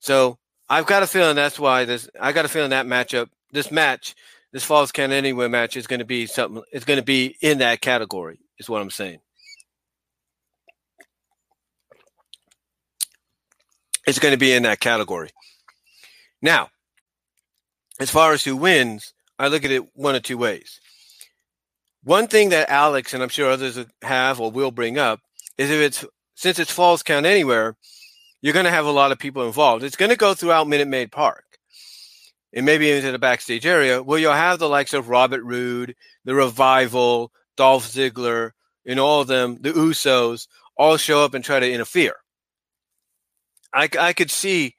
So I've got a feeling that's why this. I got a feeling that matchup, this match, this Falls Count Anywhere match is going to be something. It's going to be in that category. Is what I'm saying. It's going to be in that category. Now, as far as who wins, I look at it one of two ways. one thing that Alex and I'm sure others have or will bring up is if it's since it's falls count anywhere, you're going to have a lot of people involved. It's going to go throughout Minute Maid Park and maybe into the backstage area where you'll have the likes of Robert Roode, the Revival, Dolph Ziggler, and all of them, the Usos, all show up and try to interfere. I, I could see,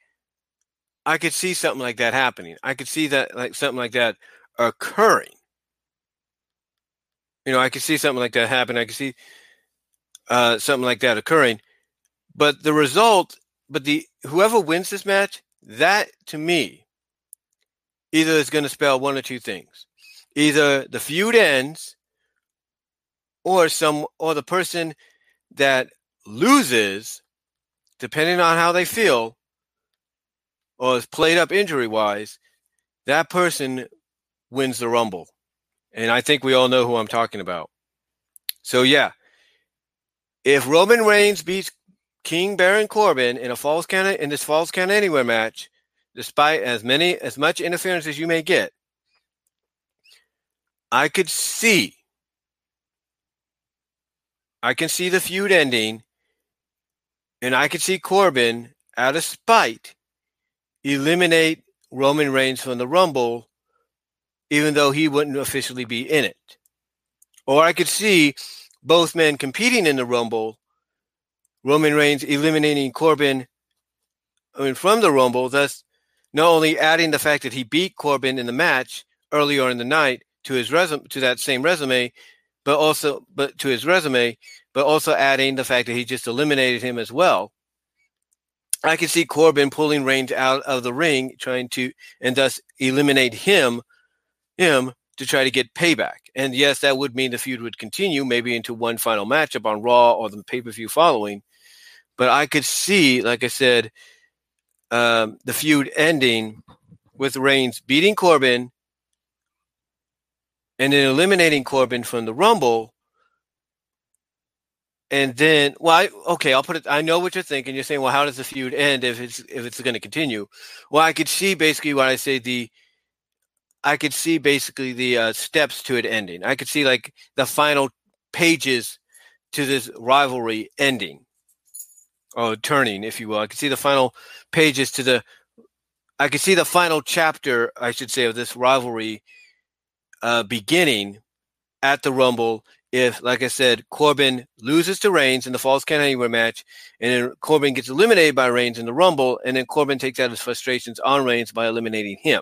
I could see something like that happening. I could see that like something like that occurring. You know, I could see something like that happen. I could see uh, something like that occurring. But the result, but the whoever wins this match, that to me, either is going to spell one or two things. Either the feud ends, or some, or the person that loses, depending on how they feel, or is played up injury wise, that person wins the Rumble. And I think we all know who I'm talking about. So, yeah, if Roman Reigns beats King Baron Corbin in a falls count in this falls count anywhere match, despite as many as much interference as you may get, I could see I can see the feud ending, and I could see Corbin out of spite eliminate Roman Reigns from the Rumble even though he wouldn't officially be in it. Or I could see both men competing in the Rumble, Roman Reigns eliminating Corbin I mean, from the Rumble, thus not only adding the fact that he beat Corbin in the match earlier in the night to his resume to that same resume, but also but to his resume, but also adding the fact that he just eliminated him as well. I could see Corbin pulling Reigns out of the ring, trying to and thus eliminate him him to try to get payback. And yes, that would mean the feud would continue, maybe into one final matchup on Raw or the pay per view following. But I could see, like I said, um, the feud ending with Reigns beating Corbin and then eliminating Corbin from the Rumble. And then, well, I, okay, I'll put it. I know what you're thinking. You're saying, well, how does the feud end if it's if it's going to continue? Well, I could see basically what I say the I could see basically the uh, steps to it ending. I could see like the final pages to this rivalry ending or turning, if you will. I could see the final pages to the. I could see the final chapter, I should say, of this rivalry uh, beginning at the Rumble. If, like I said, Corbin loses to Reigns in the Falls Count Anywhere match, and then Corbin gets eliminated by Reigns in the Rumble, and then Corbin takes out his frustrations on Reigns by eliminating him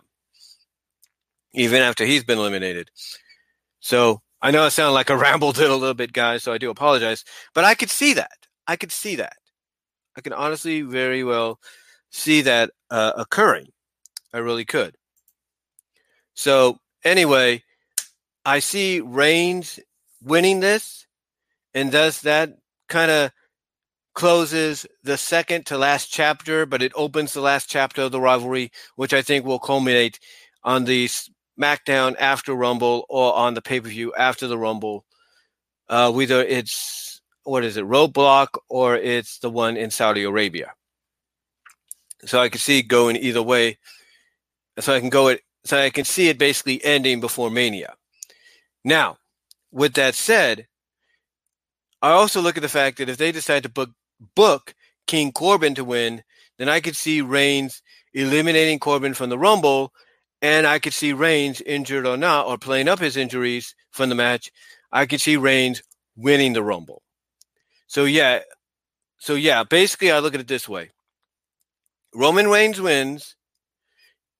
even after he's been eliminated. So I know I sound like I rambled it a little bit, guys, so I do apologize. But I could see that. I could see that. I can honestly very well see that uh, occurring. I really could. So anyway, I see Reigns winning this, and thus that kind of closes the second to last chapter, but it opens the last chapter of the rivalry, which I think will culminate on the SmackDown after Rumble or on the pay per view after the Rumble. Uh, whether it's what is it, Roadblock, or it's the one in Saudi Arabia. So I can see it going either way. So I can go it. So I can see it basically ending before Mania. Now, with that said, I also look at the fact that if they decide to book book King Corbin to win, then I could see Reigns eliminating Corbin from the Rumble and I could see Reigns, injured or not, or playing up his injuries from the match. I could see Reigns winning the Rumble. So yeah, so yeah, basically I look at it this way. Roman Reigns wins,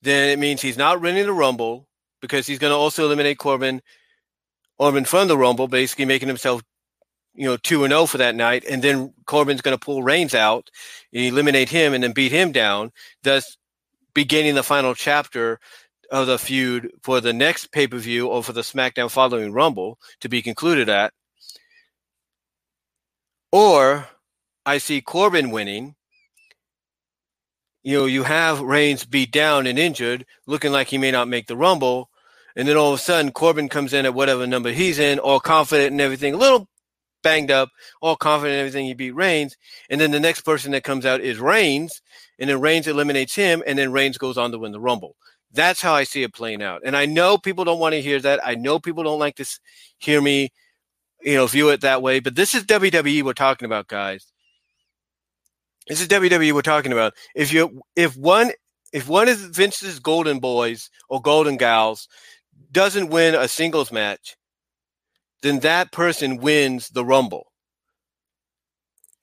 then it means he's not winning the Rumble because he's going to also eliminate Corbin, Corbin from the Rumble, basically making himself, you know, two and zero oh for that night, and then Corbin's going to pull Reigns out, eliminate him, and then beat him down, thus beginning the final chapter of the feud for the next pay per view or for the SmackDown following Rumble to be concluded at. Or I see Corbin winning. You know, you have Reigns beat down and injured, looking like he may not make the Rumble. And then all of a sudden, Corbin comes in at whatever number he's in, all confident and everything, a little banged up, all confident and everything. He beat Reigns. And then the next person that comes out is Reigns. And then Reigns eliminates him. And then Reigns goes on to win the Rumble That's how I see it playing out. And I know people don't want to hear that. I know people don't like to hear me, you know, view it that way. But this is WWE we're talking about, guys. This is WWE we're talking about. If you if one if one of Vince's golden boys or golden gals doesn't win a singles match, then that person wins the Rumble.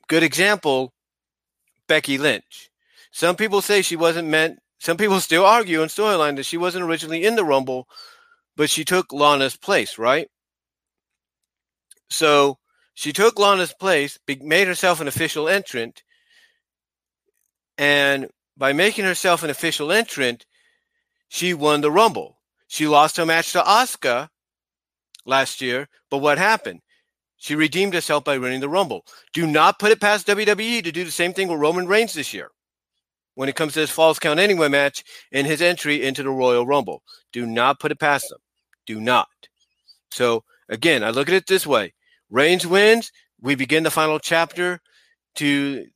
Good example Becky Lynch. Some people say she wasn't meant, some people still argue in storyline that she wasn't originally in the Rumble, but she took Lana's place, right? So she took Lana's place, made herself an official entrant, and by making herself an official entrant, she won the Rumble. She lost her match to Asuka last year, but what happened? She redeemed herself by winning the Rumble. Do not put it past WWE to do the same thing with Roman Reigns this year when it comes to his Falls Count Anywhere match and his entry into the Royal Rumble. Do not put it past them. Do not. So, again, I look at it this way Reigns wins. We begin the final chapter to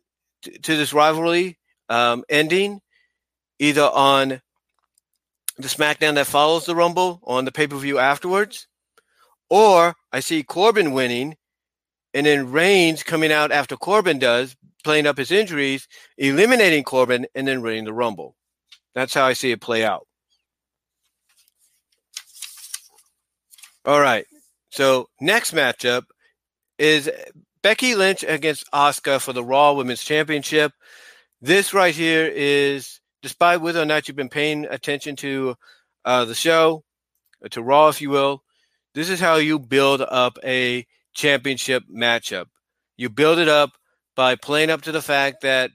to this rivalry um, ending either on the SmackDown that follows the Rumble on the pay per view afterwards, or I see Corbin winning and then Reigns coming out after Corbin does, playing up his injuries, eliminating Corbin, and then winning the Rumble. That's how I see it play out. All right. So next matchup is Becky Lynch against Asuka for the Raw Women's Championship. This right here is, despite whether or not you've been paying attention to uh, the show, uh, to Raw, if you will, this is how you build up a championship matchup. You build it up by playing up to the fact that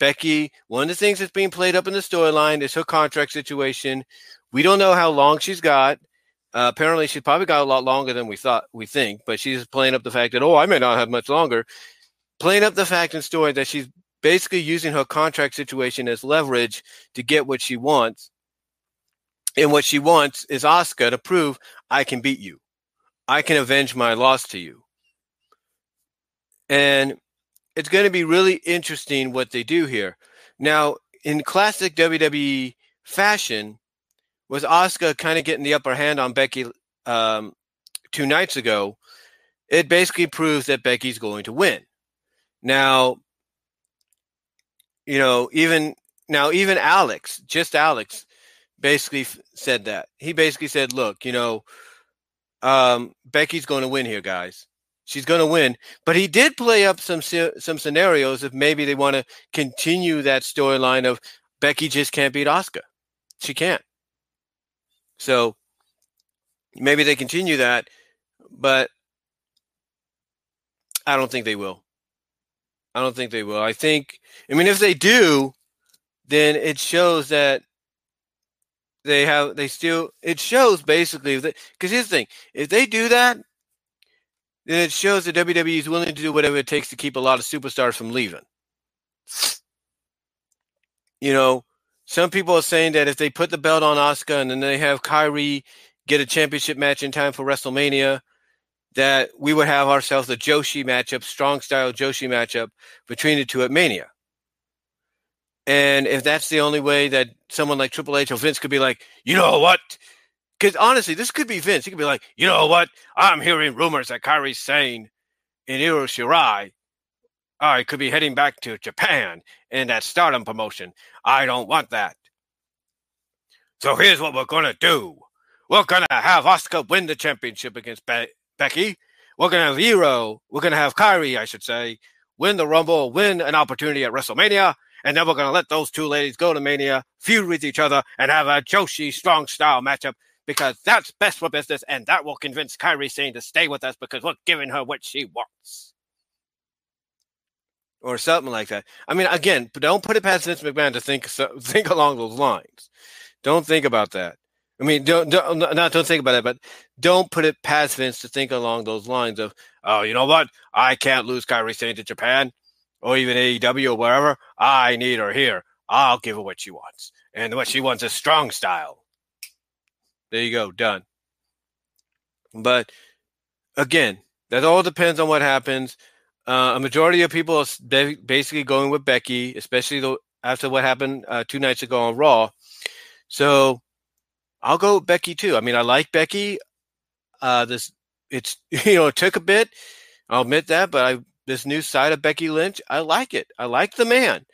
Becky, one of the things that's being played up in the storyline is her contract situation. We don't know how long she's got. Uh, apparently, she's probably got a lot longer than we thought we think, but she's playing up the fact that oh, I may not have much longer. Playing up the fact and story that she's basically using her contract situation as leverage to get what she wants. And what she wants is Asuka to prove I can beat you. I can avenge my loss to you. And it's going to be really interesting what they do here. Now, in classic WWE fashion, was Asuka kind of getting the upper hand on Becky um, two nights ago? It basically proves that Becky's going to win. Now, you know, even now, even Alex, just Alex, basically said that. He basically said, "Look, you know, um, Becky's going to win here, guys. She's going to win." But he did play up some some scenarios if maybe they want to continue that storyline of Becky just can't beat Asuka. She can't. So maybe they continue that, but I don't think they will. I don't think they will. I think, I mean, if they do, then it shows that they have, they still, it shows basically, that, because here's the thing if they do that, then it shows that WWE is willing to do whatever it takes to keep a lot of superstars from leaving. You know, some people are saying that if they put the belt on Asuka and then they have Kairi get a championship match in time for WrestleMania, that we would have ourselves a Joshi matchup, strong style Joshi matchup between the two at Mania. And if that's the only way that someone like Triple H or Vince could be like, you know what? Because honestly, this could be Vince. He could be like, you know what? I'm hearing rumors that Kairi Sane in Io Shirai I could be heading back to Japan in that stardom promotion. I don't want that. So here's what we're going to do. We're going to have Asuka win the championship against Becky. We're going to have Hero. We're going to have Kairi, I should say, win the Rumble, win an opportunity at WrestleMania. And then we're going to let those two ladies go to Mania, feud with each other, and have a Joshi strong style matchup because that's best for business. And that will convince Kairi Sane to stay with us because we're giving her what she wants. Or something like that. I mean, again, don't put it past Vince McMahon to think think along those lines. Don't think about that. I mean, don't, don't not don't think about it, but don't put it past Vince to think along those lines of, oh, you know what? I can't lose Kairi Sane to Japan or even AEW or wherever. I need her here. I'll give her what she wants, and what she wants is strong style. There you go, done. But again, that all depends on what happens. Uh, a majority of people are basically going with Becky, especially after what happened uh, two nights ago on Raw. So I'll go Becky too. I mean, I like Becky. Uh, this it's you know it took a bit. I'll admit that, but I this new side of Becky Lynch, I like it. I like the man.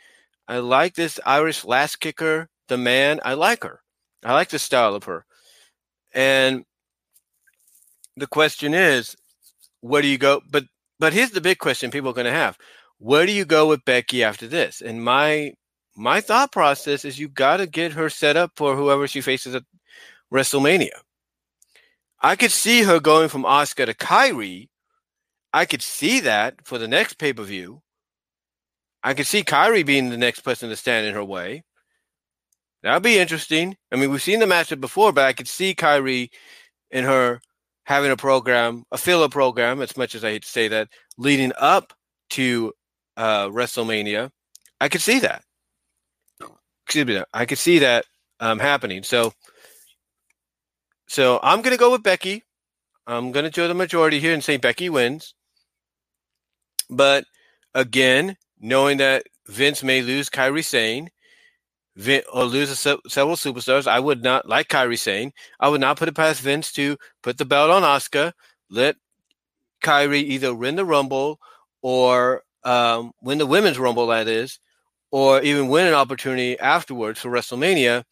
I like this Irish Lass Kicker. The man, I like her. I like the style of her. And the question is, where do you go? But but here's the big question people are going to have: Where do you go with Becky after this? And my my thought process is you got to get her set up for whoever she faces at WrestleMania. I could see her going from Asuka to Kairi. I could see that for the next pay per view. I could see Kairi being the next person to stand in her way. That'd be interesting. I mean, we've seen the matchup before, but I could see Kairi in her having a program, a filler program, as much as I hate to say that, leading up to uh, WrestleMania. I could see that. Excuse me. I could see that um, happening. So, so I'm going to go with Becky. I'm going to do the majority here and say Becky wins. But again, knowing that Vince may lose Kairi Sane or lose several superstars. I would not, like Kairi saying, I would not put it past Vince to put the belt on Asuka, let Kairi either win the Rumble or um, win the Women's Rumble, that is, or even win an opportunity afterwards for WrestleMania,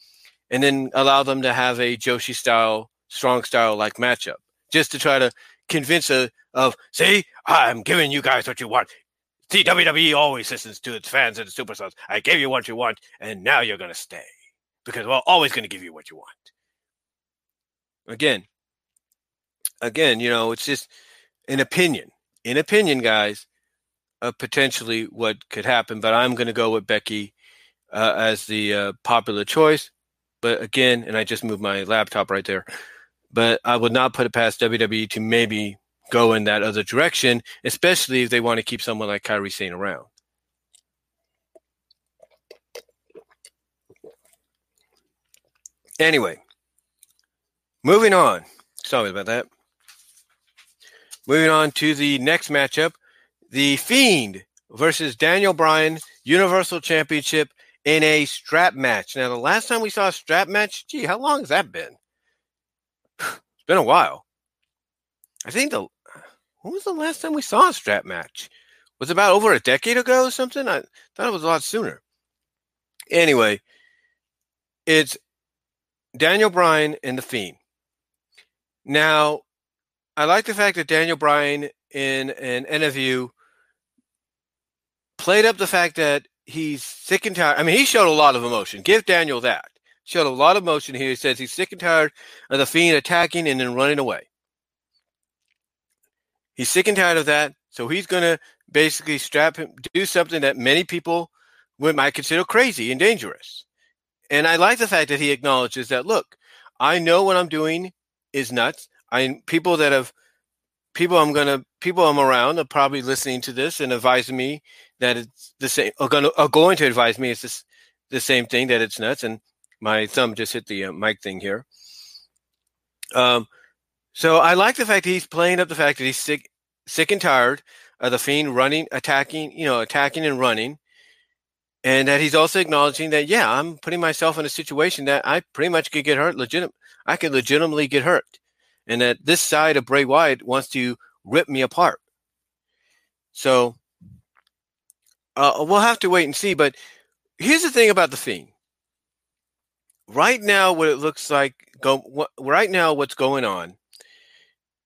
and then allow them to have a Joshi style, strong style like matchup, just to try to convince a of see, I'm giving you guys what you want. See, WWE always listens to its fans and its superstars. I gave you what you want, and now you're going to stay because we're always going to give you what you want. Again, again, you know, it's just an opinion. In opinion, guys, of potentially what could happen. But I'm going to go with Becky uh, as the uh, popular choice. But again, and I just moved my laptop right there. But I would not put it past WWE to maybe go in that other direction, especially if they want to keep someone like Kairi Sane around. Anyway, moving on. Sorry about that. Moving on to the next matchup The Fiend versus Daniel Bryan, Universal Championship in a strap match. Now, the last time we saw a strap match, gee, how long has that been? it's been a while. I think the when was the last time we saw a strap match? Was about over a decade ago or something? I thought it was a lot sooner. Anyway, it's Daniel Bryan and The Fiend. Now, I like the fact that Daniel Bryan in an interview played up the fact that he's sick and tired. I mean, he showed a lot of emotion. Give Daniel that. Showed a lot of emotion here. He says he's sick and tired of the Fiend attacking and then running away. He's sick and tired of that. So he's going to basically strap him, do something that many people would might consider crazy and dangerous. And I like the fact that he acknowledges that, look, I know what I'm doing is nuts. I people that have people I'm gonna people I'm around are probably listening to this and advising me that it's the same are going to are going to advise me it's this, the same thing that it's nuts. And my thumb just hit the uh, mic thing here. Um, so I like the fact that he's playing up the fact that he's sick, sick and tired of the fiend running, attacking, you know, attacking and running, and that he's also acknowledging that yeah, I'm putting myself in a situation that I pretty much could get hurt. Legitimate, I could legitimately get hurt, and that this side of Bray Wyatt wants to rip me apart. So uh, we'll have to wait and see. But here's the thing about the fiend. Right now, what it looks like go right now, what's going on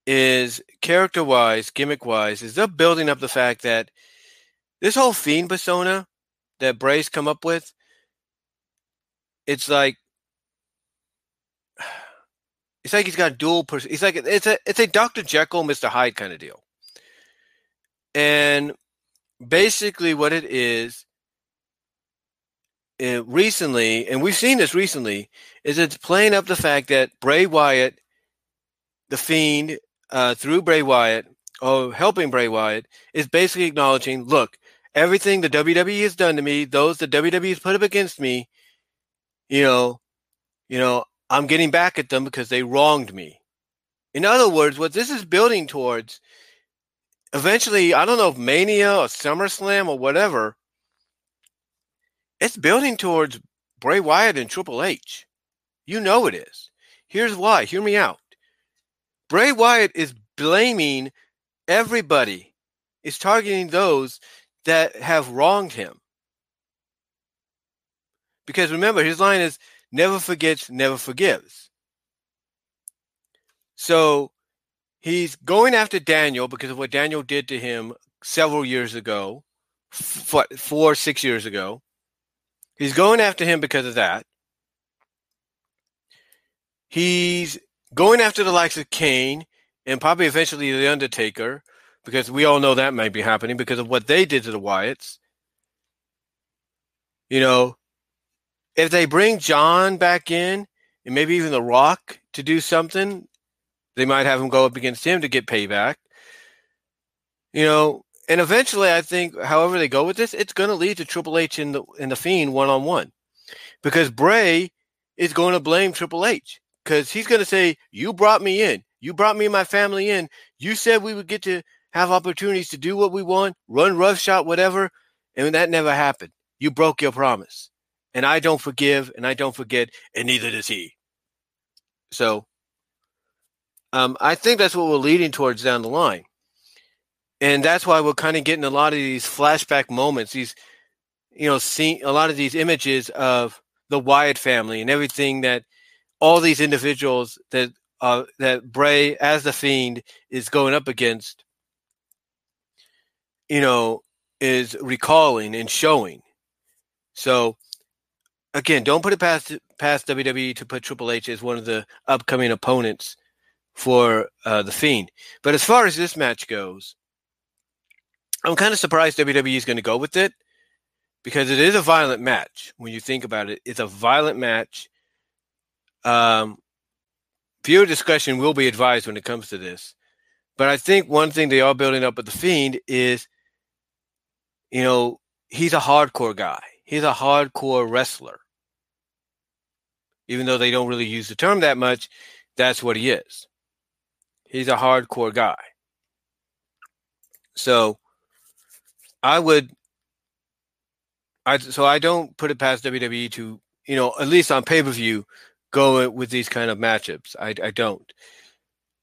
is character wise, gimmick wise, is they're building up the fact that this whole fiend persona that Bray's come up with, it's like it's like he's got dual person. He's like it's a it's a Dr. Jekyll, Mr. Hyde kind of deal. And basically what it is uh, recently, and we've seen this recently, is it's playing up the fact that Bray Wyatt, the Fiend, uh, through Bray Wyatt or helping Bray Wyatt is basically acknowledging, look, everything the WWE has done to me, those the WWE has put up against me, you know, you know, I'm getting back at them because they wronged me. In other words, what this is building towards, eventually, I don't know if Mania or SummerSlam or whatever, it's building towards Bray Wyatt and Triple H. You know it is. Here's why. Hear me out. Bray Wyatt is blaming everybody, is targeting those that have wronged him. Because remember, his line is never forgets, never forgives. So he's going after Daniel because of what Daniel did to him several years ago, what, four, six years ago. He's going after him because of that. He's going after the likes of Kane and probably eventually The Undertaker because we all know that might be happening because of what they did to the Wyatts. You know, if they bring John back in and maybe even The Rock to do something, they might have him go up against him to get payback. You know, and eventually, I think, however they go with this, it's going to lead to Triple H in the in the Fiend one on one, because Bray is going to blame Triple H because he's going to say, "You brought me in. You brought me and my family in. You said we would get to have opportunities to do what we want, run roughshod, whatever, and that never happened. You broke your promise, and I don't forgive, and I don't forget, and neither does he." So, um, I think that's what we're leading towards down the line and that's why we're kind of getting a lot of these flashback moments these you know seeing a lot of these images of the Wyatt family and everything that all these individuals that uh, that Bray as the Fiend is going up against, you know, is recalling and showing. So again, don't put it past past WWE to put Triple H as one of the upcoming opponents for uh, the Fiend. But as far as this match goes, I'm kind of surprised WWE is going to go with it because it is a violent match. When you think about it, it's a violent match. Um, viewer discussion will be advised when it comes to this. But I think one thing they are building up with the Fiend is, you know, he's a hardcore guy. He's a hardcore wrestler. Even though they don't really use the term that much, that's what he is. He's a hardcore guy. So I would I so I don't put it past WWE to, you know, at least on pay-per-view go with these kind of matchups. I I don't.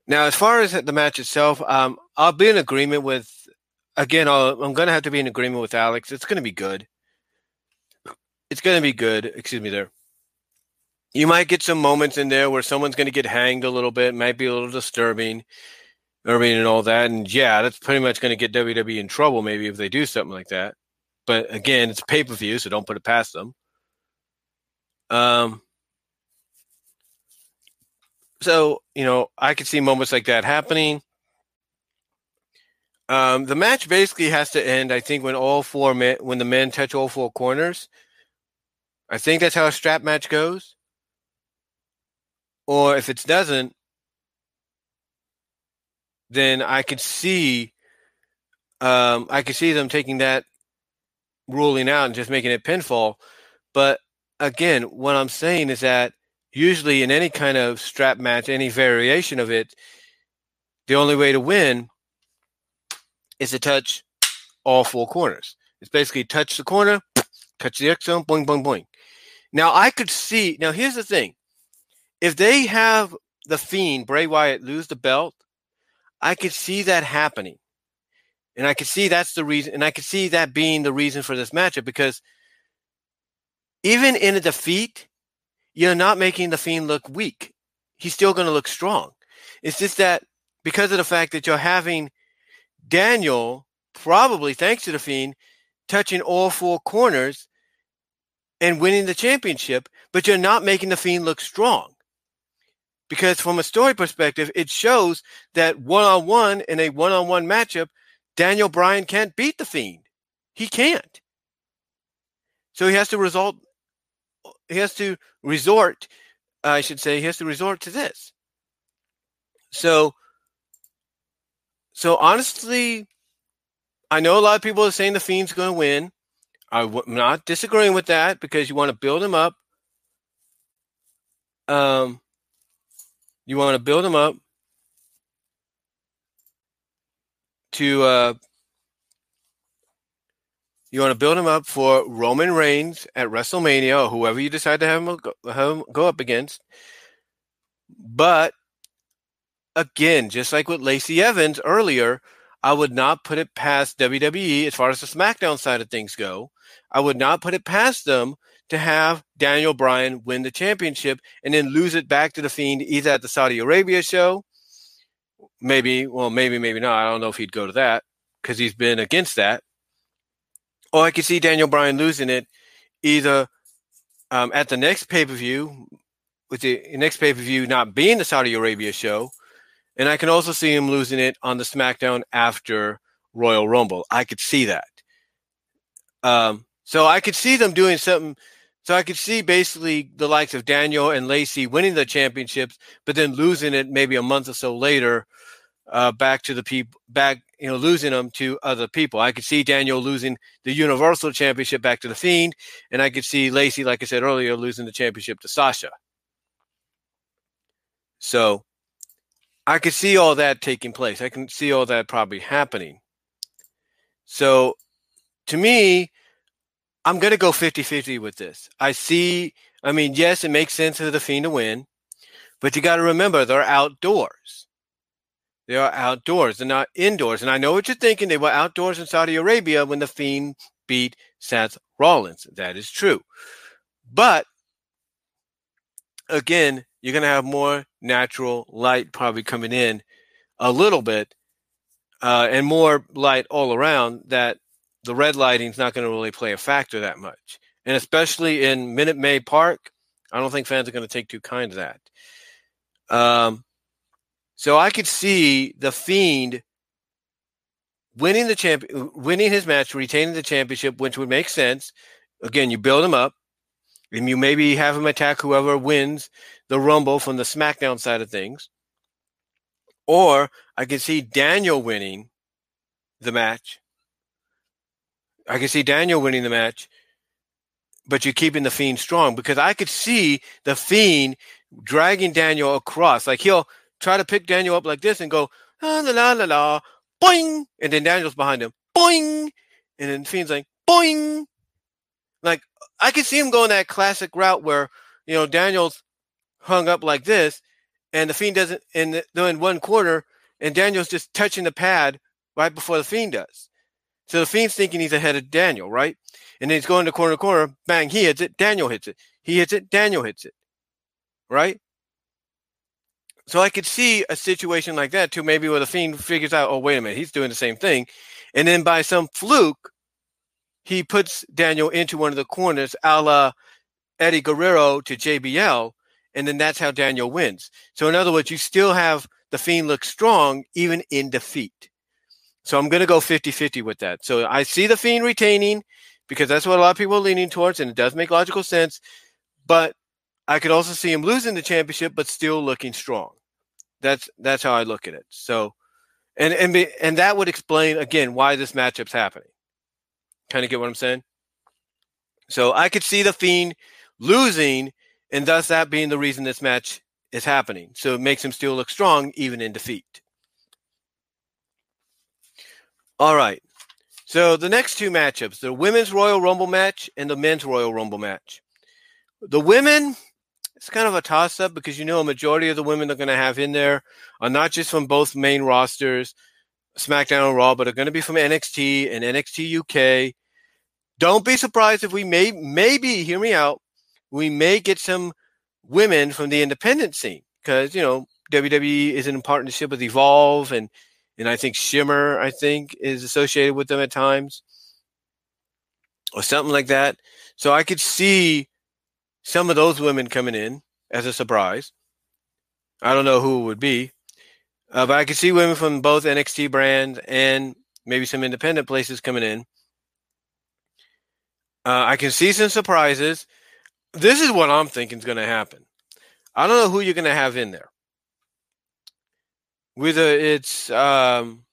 Now, as far as the match itself, um, I'll be in agreement with. Again, i am going to have to be in agreement with Alex. It's going to be good. It's going to be good. Excuse me, there. You might get some moments in there where someone's going to get hanged a little bit. Might be a little disturbing. Irving and all that. And yeah, that's pretty much going to get WWE in trouble maybe if they do something like that. But again, it's pay per view, so don't put it past them. Um, so you know, I could see moments like that happening. Um, the match basically has to end, I think, when all four men, when the men touch all four corners. I think that's how a strap match goes. Or if it doesn't, then I could see um, I could see them taking that ruling out and just making it pinfall. But again, what I'm saying is that usually in any kind of strap match, any variation of it, the only way to win is to touch all four corners. It's basically touch the corner, touch the X zone, boing, boing, boing. Now I could see. Now here's the thing: if they have the Fiend Bray Wyatt lose the belt I could see that happening. And I could see that's the reason, and I could see that being the reason for this matchup because even in a defeat, you're not making the Fiend look weak. He's still going to look strong. It's just that because of the fact that you're having Daniel, probably thanks to the Fiend, touching all four corners and winning the championship, but you're not making the Fiend look strong because from a story perspective, it shows that one on one in a one on one matchup, Daniel Bryan can't beat the Fiend. He can't. So he has to result. He has to resort. I should say he has to resort to this. So, so honestly, I know a lot of people are saying the Fiend's going to win. I'm not disagreeing with that because you want to build him up. Um, you want to build them up to uh, you want to build him up for Roman Reigns at WrestleMania or whoever you decide to have have him go up against. But again, just like with Lacey Evans earlier, I would not put it past WWE as far as the SmackDown side of things go. I would not put it past them to have Daniel Bryan win the championship and then lose it back to the Fiend either at the Saudi Arabia show. Maybe, well, maybe, maybe not. I don't know if he'd go to that because he's been against that. Or I could see Daniel Bryan losing it either um, at the next pay per view, with the next pay per view not being the Saudi Arabia show, and I can also see him losing it on the SmackDown after Royal Rumble. I could see that. Um, so I could see them doing something. So I could see basically the likes of Daniel and Lacey winning the championships, but then losing it maybe a month or so later, uh, back to the people, back you know, losing them to other people. I could see Daniel losing the Universal Championship back to the Fiend, and I could see Lacey, like I said earlier, losing the championship to Sasha. So I could see all that taking place. I can see all that probably happening. So to me, I'm going to go 50 50 with this. I see, I mean, yes, it makes sense for the Fiend to win, but you got to remember they're outdoors. They are outdoors, they're not indoors. And I know what you're thinking. They were outdoors in Saudi Arabia when the Fiend beat Seth Rollins. That is true. But again, you're going to have more natural light probably coming in a little bit uh, and more light all around that the red lighting is not going to really play a factor that much. And especially in Minute Maid Park, I don't think fans are going to take too kind to that. Um, so I could see the Fiend winning the champ, winning his match, retaining the championship, which would make sense. Again, you build him up, and you maybe have him attack whoever wins the Rumble from the SmackDown side of things. Or I could see Daniel winning the match I can see Daniel winning the match, but you're keeping the Fiend strong because I could see the Fiend dragging Daniel across. Like he'll try to pick Daniel up like this and go, la la la la la, boing, and then Daniel's behind him, boing, and then Fiend's like, boing. Like I could see him going that classic route where you know Daniel's hung up like this, and the Fiend doesn't, and they're in one corner, and Daniel's just touching the pad right before the Fiend does. So the Fiend's thinking he's ahead of Daniel, right? And then he's going to corner to corner, bang, he hits it, Daniel hits it. He hits it, Daniel hits it. Right? So I could see a situation like that too, maybe where the Fiend figures out, oh, wait a minute, he's doing the same thing. And then by some fluke, he puts Daniel into one of the corners, a la Eddie Guerrero to JBL, and then that's how Daniel wins. So in other words, you still have the Fiend look strong even in defeat. So I'm going to go 50 50 with that. So I see the Fiend retaining because that's what a lot of people are leaning towards, and it does make logical sense. But I could also see him losing the championship, but still looking strong. That's that's how I look at it. So, and and be, and that would explain again why this matchup's happening. Kind of get what I'm saying? So I could see the Fiend losing, and thus that being the reason this match is happening. So it makes him still look strong even in defeat. All right. So the next two matchups, the women's Royal Rumble match and the men's Royal Rumble match. The women, it's kind of a toss up because you know a majority of the women they're going to have in there are not just from both main rosters, SmackDown and Raw, but are going to be from NXT and NXT UK. Don't be surprised if we may, maybe, hear me out, we may get some women from the independent scene because, you know, WWE is in partnership with Evolve and and I think Shimmer, I think, is associated with them at times, or something like that. So I could see some of those women coming in as a surprise. I don't know who it would be, uh, but I could see women from both NXT brands and maybe some independent places coming in. Uh, I can see some surprises. This is what I'm thinking is going to happen. I don't know who you're going to have in there whether it's um,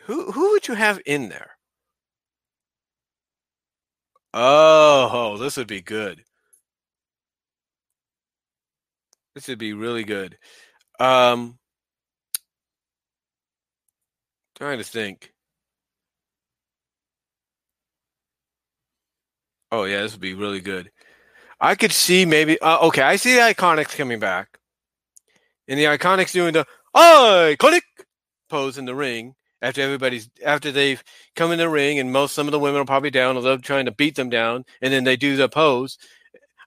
who who would you have in there? Oh, this would be good. This would be really good. Um, trying to think. Oh yeah, this would be really good. I could see maybe. Uh, okay, I see the Iconics coming back. And the Iconics doing the iconic pose in the ring after everybody's after they've come in the ring and most some of the women are probably down or they're trying to beat them down and then they do the pose.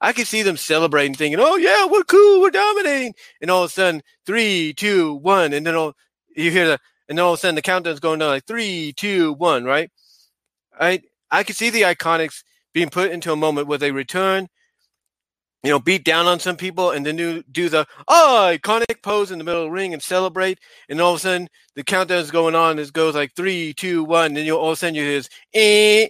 I can see them celebrating, thinking, "Oh yeah, we're cool, we're dominating," and all of a sudden, three, two, one, and then all, you hear the, and then all of a sudden the countdown's going down like three, two, one, right? I I can see the Iconics being put into a moment where they return you know, beat down on some people and then do, do the oh, iconic pose in the middle of the ring and celebrate. And all of a sudden, the countdown is going on. It goes like three, two, one. And you all of a sudden you hear this, eh.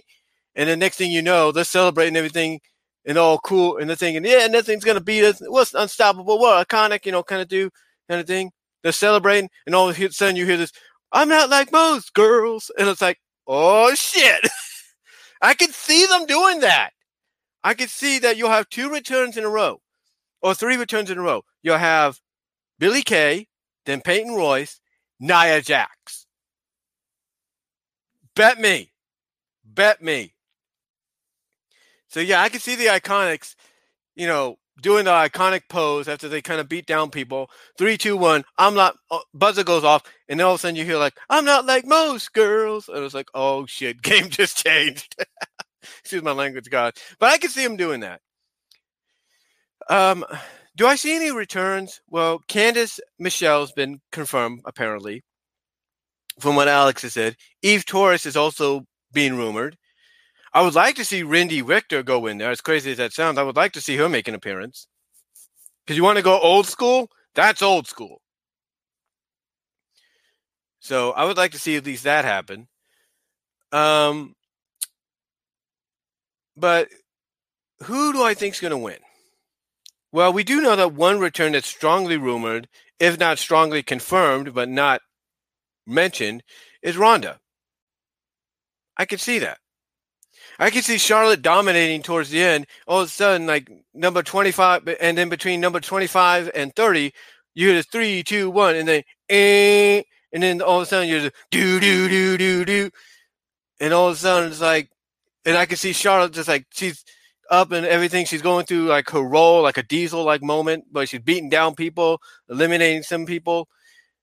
And the next thing you know, they're celebrating everything and all cool. And they're thinking, yeah, nothing's to beat us. What's unstoppable? What iconic, you know, kind of do kind of thing. They're celebrating. And all of a sudden you hear this, I'm not like most girls. And it's like, oh, shit. I can see them doing that. I could see that you'll have two returns in a row or three returns in a row. You'll have Billie Kay, then Peyton Royce, Nia Jax. Bet me. Bet me. So yeah, I can see the iconics, you know, doing the iconic pose after they kind of beat down people. Three, two, one. I'm not. Uh, buzzer goes off, and then all of a sudden you hear like, "I'm not like most girls," and it's like, "Oh shit, game just changed." Excuse my language, God. But I can see him doing that. Um, do I see any returns? Well, Candice Michelle's been confirmed, apparently, from what Alex has said. Eve Torres is also being rumored. I would like to see Wendi Richter go in there. As crazy as that sounds, I would like to see her make an appearance. Because you want to go old school? That's old school. So I would like to see at least that happen. Um, but who do I think is going to win? Well, we do know that one return that's strongly rumored, if not strongly confirmed, but not mentioned, is Ronda. I can see that. I can see Charlotte dominating towards the end. All of a sudden, like number 25, and then between number 25 and 30, you hear a three, two, one, and then, eh, and then all of a sudden you're do, do, do, do, do. And all of a sudden it's like and I can see Charlotte just like she's up and everything. She's going through like her role, like a diesel like moment, but she's beating down people, eliminating some people,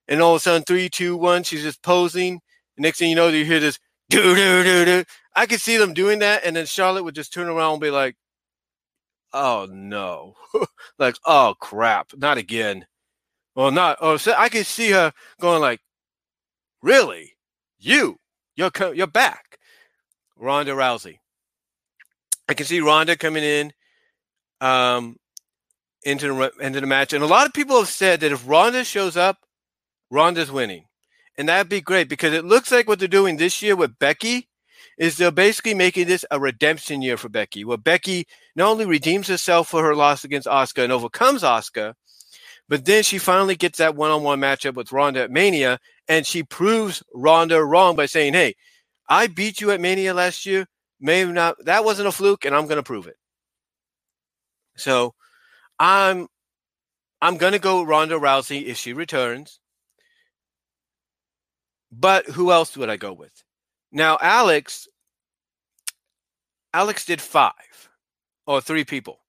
and all of a sudden, three, two, one, she's just posing. The next thing you know, you hear this do do do do. I could see them doing that, and then Charlotte would just turn around and be like, "Oh no!" like, "Oh crap, not again." Well, not. Oh, so I could see her going like, "Really, you, you're you're back." Ronda Rousey. I can see Ronda coming in um, into the into the match, and a lot of people have said that if Ronda shows up, Ronda's winning, and that'd be great because it looks like what they're doing this year with Becky is they're basically making this a redemption year for Becky, where Becky not only redeems herself for her loss against Oscar and overcomes Oscar, but then she finally gets that one-on-one matchup with Ronda at Mania, and she proves Ronda wrong by saying, "Hey, I beat you at Mania last year. Maybe not. That wasn't a fluke, and I'm going to prove it. So, I'm I'm going to go Ronda Rousey if she returns. But who else would I go with? Now, Alex. Alex did five or three people.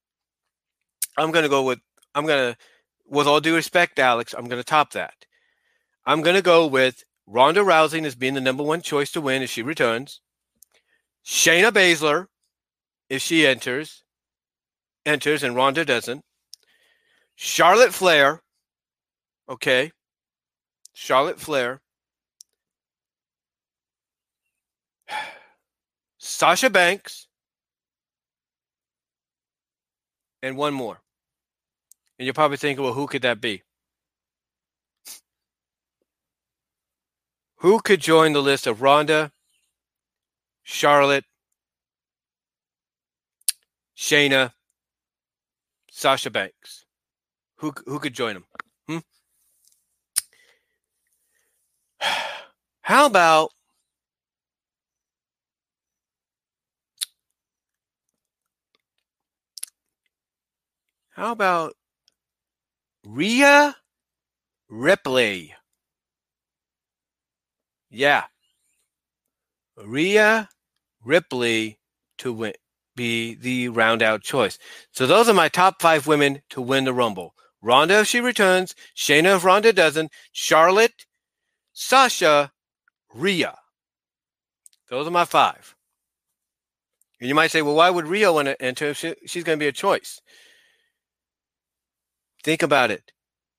I'm going to go with. I'm going to, with all due respect, Alex. I'm going to top that. I'm going to go with Ronda Rousey as being the number one choice to win if she returns. Shayna Baszler, if she enters, enters and Ronda doesn't. Charlotte Flair, okay. Charlotte Flair. Sasha Banks. And one more. And you're probably thinking, well, who could that be? Who could join the list of Ronda, Charlotte, Shayna, Sasha Banks? Who who could join them? Hmm? How about How about Rhea Ripley? Yeah. Rhea Ripley to win, be the round out choice. So those are my top five women to win the Rumble Ronda if she returns, Shayna if Ronda doesn't, Charlotte, Sasha, Rhea. Those are my five. And you might say, well, why would Rhea want to enter if she, she's going to be a choice? Think about it.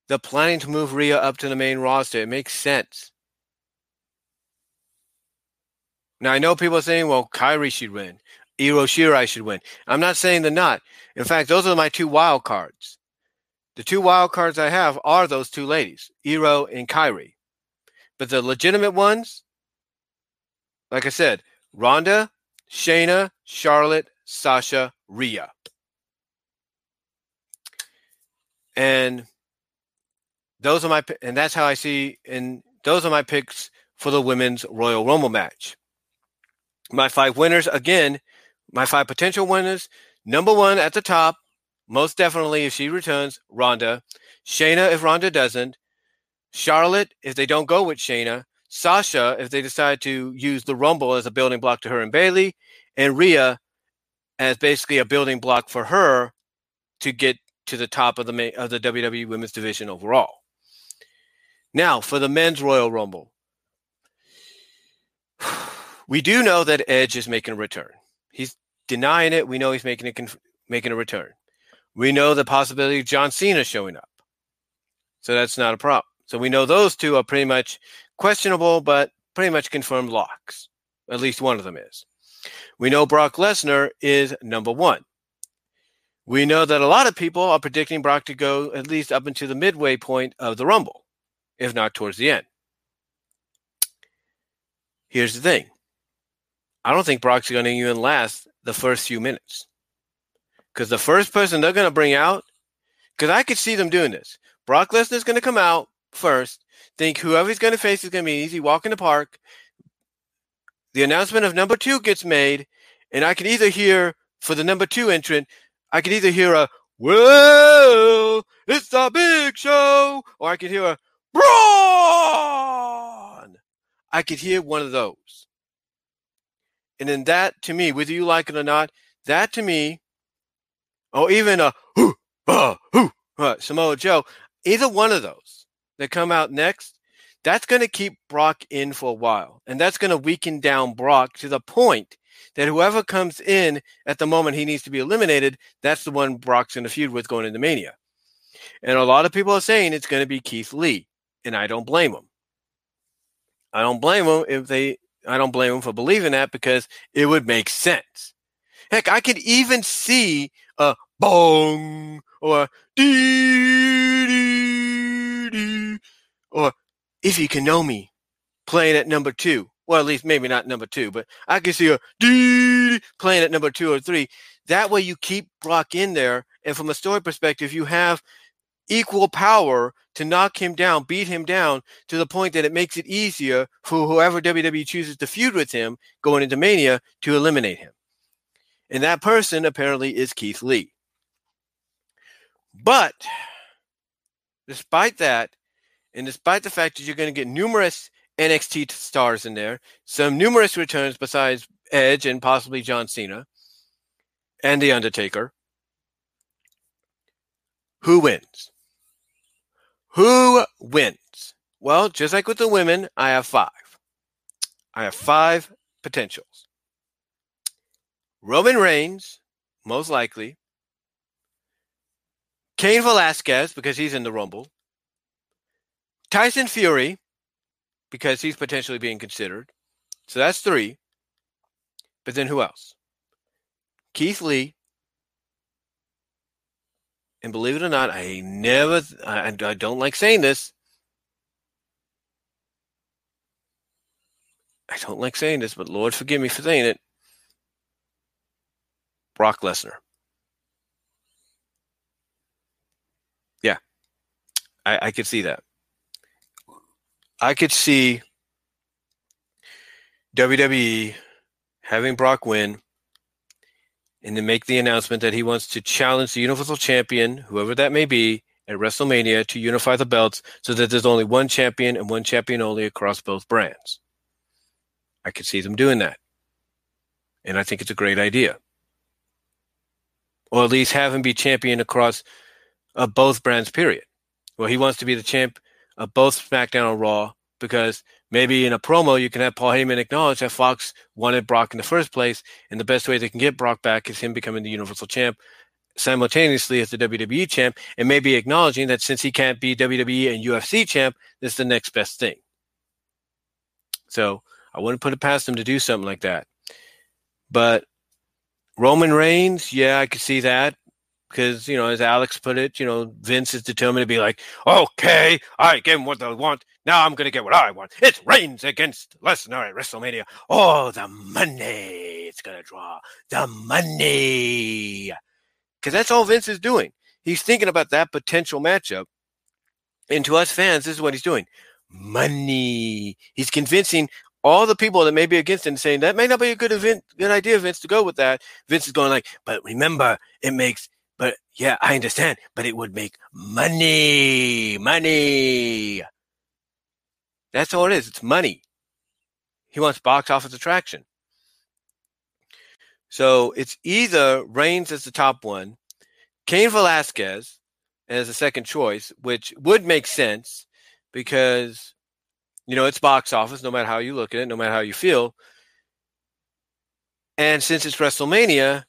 They're planning to move Rhea up to the main roster. It makes sense. Now, I know people are saying, well, Kairi should win. Io Shirai should win. I'm not saying they're not. In fact, those are my two wild cards. The two wild cards I have are those two ladies, Io and Kairi. But the legitimate ones, like I said, Ronda, Shayna, Charlotte, Sasha, Rhea. And those are my and that's how I see and those are my picks for the women's Royal Rumble match. My five winners again, my five potential winners. Number one at the top, most definitely if she returns, Ronda. Shayna if Ronda doesn't. Charlotte if they don't go with Shayna. Sasha if they decide to use the Rumble as a building block to her and Bayley. and Rhea as basically a building block for her to get to the top of the of the WWE Women's Division overall. Now for the men's Royal Rumble, we do know that Edge is making a return. He's denying it. We know he's making a making a return. We know the possibility of John Cena showing up, so that's not a problem. So we know those two are pretty much questionable, but pretty much confirmed locks. At least one of them is. We know Brock Lesnar is number one. We know that a lot of people are predicting Brock to go at least up into the midway point of the Rumble, if not towards the end. Here's the thing I don't think Brock's going to even last the first few minutes. Because the first person they're going to bring out, because I could see them doing this. Brock Lesnar's going to come out first, think whoever he's going to face is going to be an easy walk in the park. The announcement of number two gets made, and I can either hear for the number two entrant, I could either hear a "Well, it's a big show," or I could hear a "Braun." I could hear one of those, and then that to me, whether you like it or not, that to me, or even a "Hoo, uh, hoo, uh, Samoa Joe," either one of those that come out next, that's going to keep Brock in for a while, and that's going to weaken down Brock to the point that whoever comes in at the moment he needs to be eliminated, that's the one Brock's in a feud with going into Mania. And a lot of people are saying it's going to be Keith Lee, and I don't blame them. I don't blame them if they. I don't blame them for believing that because it would make sense. Heck, I could even see a bong or dee dee dee or if you can know me playing at number two well, at least maybe not number two, but I could see a D playing at number two or three. That way you keep Brock in there. And from a story perspective, you have equal power to knock him down, beat him down to the point that it makes it easier for whoever WWE chooses to feud with him going into Mania to eliminate him. And that person apparently is Keith Lee. But despite that, and despite the fact that you're going to get numerous NXT stars in there, some numerous returns besides Edge and possibly John Cena and The Undertaker. Who wins? Who wins? Well, just like with the women, I have five. I have five potentials. Roman Reigns, most likely. Cain Velasquez, because he's in the Rumble. Tyson Fury, because he's potentially being considered. So that's three. But then who else? Keith Lee. And believe it or not, I never, I, I don't like saying this. I don't like saying this, but Lord forgive me for saying it. Brock Lesnar. Yeah, I, I could see that. I could see WWE having Brock win and then make the announcement that he wants to challenge the Universal Champion, whoever that may be, at WrestleMania to unify the belts so that there's only one champion and one champion only across both brands. I could see them doing that. And I think it's a great idea. Or at least have him be champion across of both brands, period. Well, he wants to be the champ of both SmackDown and Raw because maybe in a promo you can have Paul Heyman acknowledge that Fox wanted Brock in the first place, and the best way they can get Brock back is him becoming the Universal Champ simultaneously as the WWE champ, and maybe acknowledging that since he can't be WWE and UFC champ, this is the next best thing. So I wouldn't put it past him to do something like that. But Roman Reigns, yeah, I could see that because you know, as Alex put it, you know, Vince is determined to be like, okay, I gave him what they want. Now I'm gonna get what I want. It's Reigns against Lesnar at WrestleMania. Oh, the money! It's gonna draw the money because that's all Vince is doing. He's thinking about that potential matchup. And to us fans, this is what he's doing money. He's convincing all the people that may be against him, saying that may not be a good event, good idea, Vince, to go with that. Vince is going like, but remember, it makes, but yeah, I understand, but it would make money, money. That's all it is. It's money. He wants box office attraction. So it's either Reigns as the top one, Cain Velasquez as the second choice, which would make sense because you know it's box office, no matter how you look at it, no matter how you feel. And since it's WrestleMania,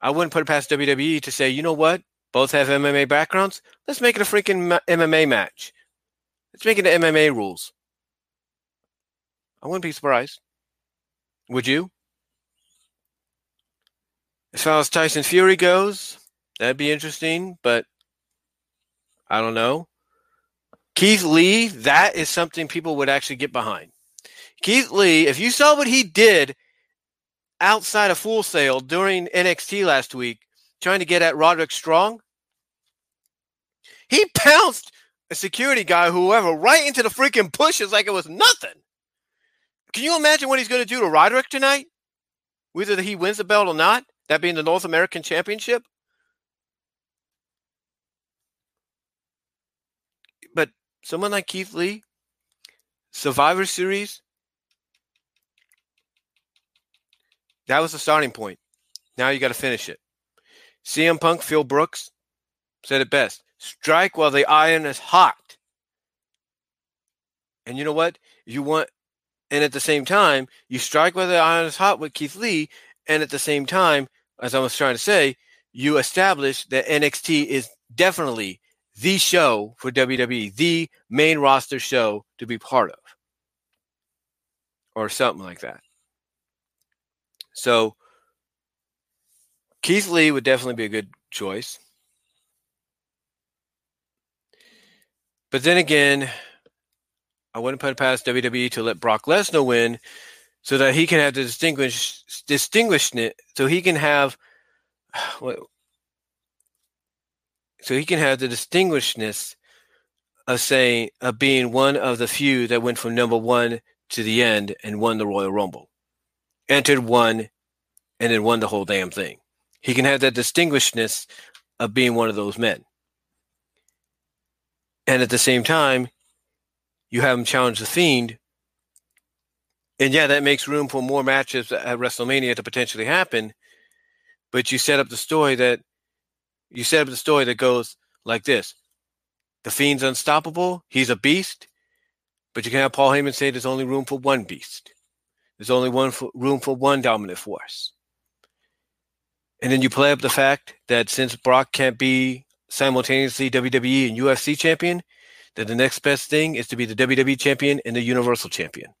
I wouldn't put it past WWE to say, you know what? Both have MMA backgrounds. Let's make it a freaking MMA match. Let's make it MMA rules. I wouldn't be surprised. Would you? As far as Tyson Fury goes, that'd be interesting, but I don't know. Keith Lee, that is something people would actually get behind. Keith Lee, if you saw what he did outside of Full Sail during NXT last week, trying to get at Roderick Strong, he pounced a security guy, whoever, right into the freaking bushes like it was nothing. Can you imagine what he's going to do to Roderick tonight? Whether he wins the belt or not? That being the North American Championship? But someone like Keith Lee, Survivor Series, that was the starting point. Now you got to finish it. CM Punk, Phil Brooks said it best strike while the iron is hot. And you know what? You want, and at the same time, you strike while the iron is hot with Keith Lee, and at the same time, as I was trying to say, you establish that NXT is definitely the show for WWE, the main roster show to be part of, or something like that. So, Keith Lee would definitely be a good choice. But then again, I wouldn't put it past WWE to let Brock Lesnar win so that he can have the distinguish distinguishment so he can have so he can have the distinguishedness of saying of being one of the few that went from number one to the end and won the Royal Rumble, entered one, and then won the whole damn thing. He can have that distinguishedness of being one of those men. And at the same time, you have him challenge the Fiend and yeah, that makes room for more matches at WrestleMania to potentially happen. But you set up the story that you set up the story that goes like this: the Fiend's unstoppable. He's a beast, but you can have Paul Heyman say there's only room for one beast. There's only one for, room for one dominant force. And then you play up the fact that since Brock can't be simultaneously WWE and UFC champion, that the next best thing is to be the WWE champion and the Universal champion.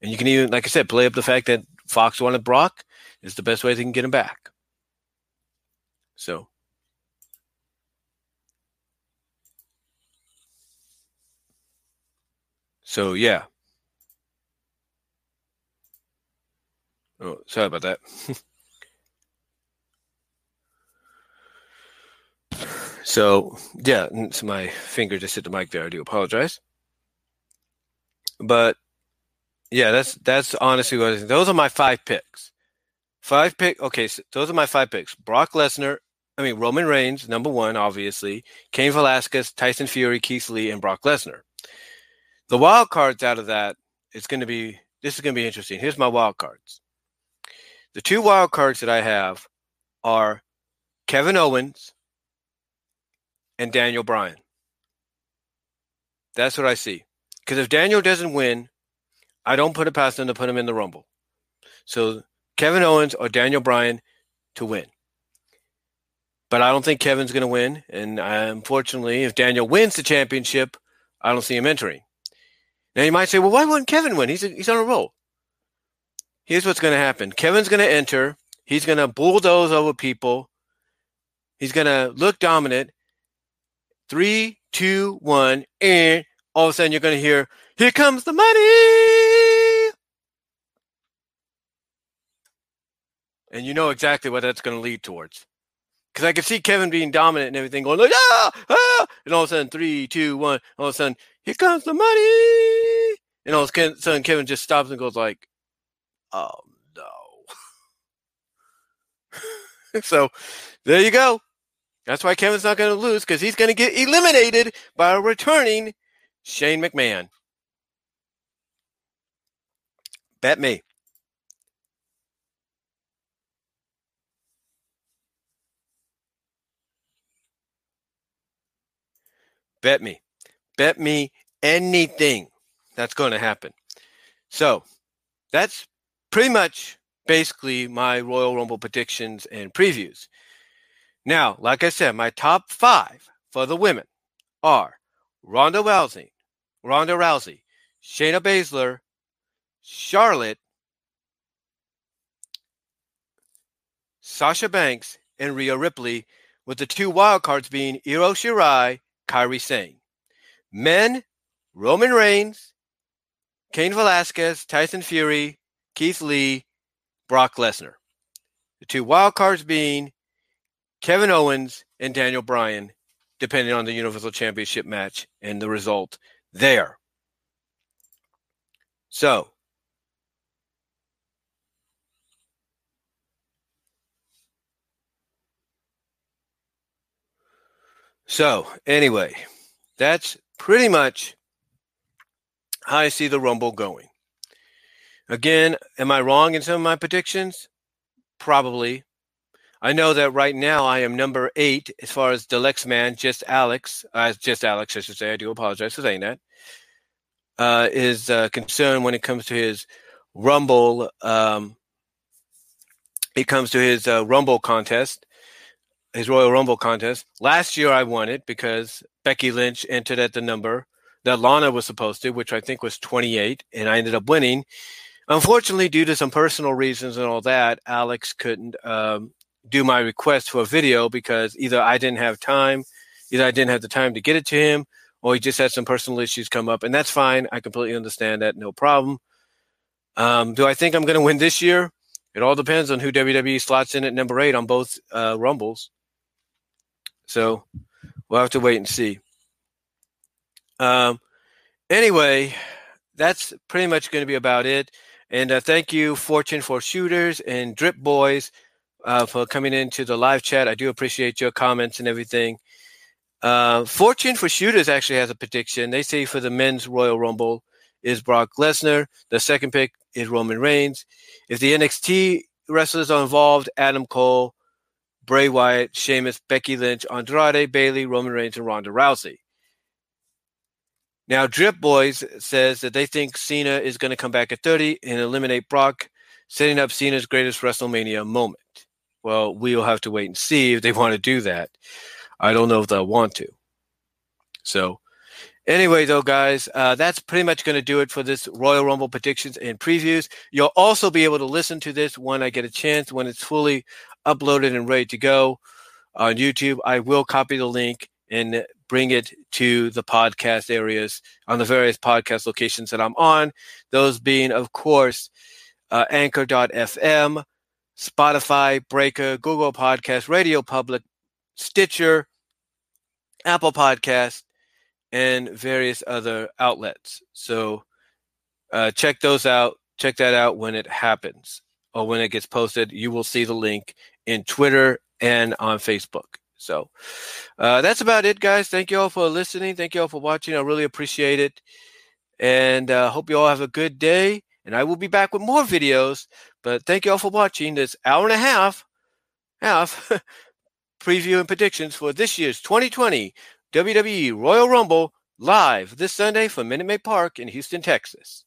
And you can even, like I said, play up the fact that Fox wanted Brock is the best way they can get him back. So. So yeah. Oh, sorry about that. so yeah, so my finger just hit the mic there. I do apologize. But yeah, that's that's honestly what I think. Those are my five picks. Five pick. Okay, so those are my five picks. Brock Lesnar. I mean Roman Reigns, number one, obviously. Cain Velasquez, Tyson Fury, Keith Lee, and Brock Lesnar. The wild cards out of that is going to be. This is going to be interesting. Here's my wild cards. The two wild cards that I have are Kevin Owens and Daniel Bryan. That's what I see. Because if Daniel doesn't win, I don't put it past them to put him in the Rumble. So Kevin Owens or Daniel Bryan to win. But I don't think Kevin's going to win. And I, unfortunately, if Daniel wins the championship, I don't see him entering. Now you might say, well, why wouldn't Kevin win? He's, a, he's on a roll. Here's what's going to happen Kevin's going to enter. He's going to bulldoze over people. He's going to look dominant. Three, two, one, and all of a sudden you're going to hear, Here comes the money. And you know exactly what that's going to lead towards. Because I can see Kevin being dominant and everything, going like, ah, ah, and all of a sudden, three, two, one, all of a sudden, here comes the money. And all of a sudden, Kevin just stops and goes like, oh no. so there you go. That's why Kevin's not going to lose because he's going to get eliminated by returning Shane McMahon. Bet me. Bet me. Bet me anything that's going to happen. So that's pretty much basically my Royal Rumble predictions and previews. Now, like I said, my top five for the women are Ronda Rousey, Ronda Rousey, Shayna Baszler, Charlotte, Sasha Banks, and Rhea Ripley, with the two wild cards being Io Shirai, Kairi Sane. Men, Roman Reigns, Cain Velasquez, Tyson Fury, Keith Lee, Brock Lesnar. The two wild cards being Kevin Owens and Daniel Bryan, depending on the Universal Championship match and the result there. So, so anyway, that's pretty much how I see the Rumble going. Again, am I wrong in some of my predictions? Probably. I know that right now I am number eight as far as Deluxe Man, just Alex, uh, just Alex, I should say. I do apologize for saying that. Uh, is uh, concerned when it comes to his Rumble. Um, it comes to his uh, Rumble contest, his Royal Rumble contest. Last year I won it because Becky Lynch entered at the number that Lana was supposed to, which I think was 28, and I ended up winning. Unfortunately, due to some personal reasons and all that, Alex couldn't um, do my request for a video because either I didn't have time, either I didn't have the time to get it to him, or he just had some personal issues come up, and that's fine. I completely understand that, no problem. Um, do I think I'm going to win this year? It all depends on who WWE slots in at number eight on both uh, Rumbles. So we'll have to wait and see. Um, anyway, that's pretty much going to be about it. And uh, thank you, Fortune for Shooters and Drip Boys, uh, for coming into the live chat. I do appreciate your comments and everything. Uh, Fortune for Shooters actually has a prediction. They say for the men's Royal Rumble is Brock Lesnar. The second pick is Roman Reigns. If the NXT wrestlers are involved, Adam Cole, Bray Wyatt, Sheamus, Becky Lynch, Andrade, Bayley, Roman Reigns, and Ronda Rousey. Now, Drip Boys says that they think Cena is going to come back at 30 and eliminate Brock, setting up Cena's greatest WrestleMania moment. Well, we'll have to wait and see if they want to do that. I don't know if they'll want to. So, anyway, though, guys, uh, that's pretty much going to do it for this Royal Rumble predictions and previews. You'll also be able to listen to this when I get a chance, when it's fully uploaded and ready to go on YouTube. I will copy the link and bring it to the podcast areas on the various podcast locations that I'm on. Those being, of course, uh, Anchor.fm, Spotify, Breaker, Google Podcast, Radio Public, Stitcher, Apple Podcast, and various other outlets. So uh, check those out. Check that out when it happens or when it gets posted. You will see the link in Twitter and on Facebook. So uh, that's about it, guys. Thank you all for listening. Thank you all for watching. I really appreciate it. And uh, hope you all have a good day. And I will be back with more videos. But thank you all for watching this hour and a half, half preview and predictions for this year's 2020 WWE Royal Rumble live this Sunday from Minute Maid Park in Houston, Texas.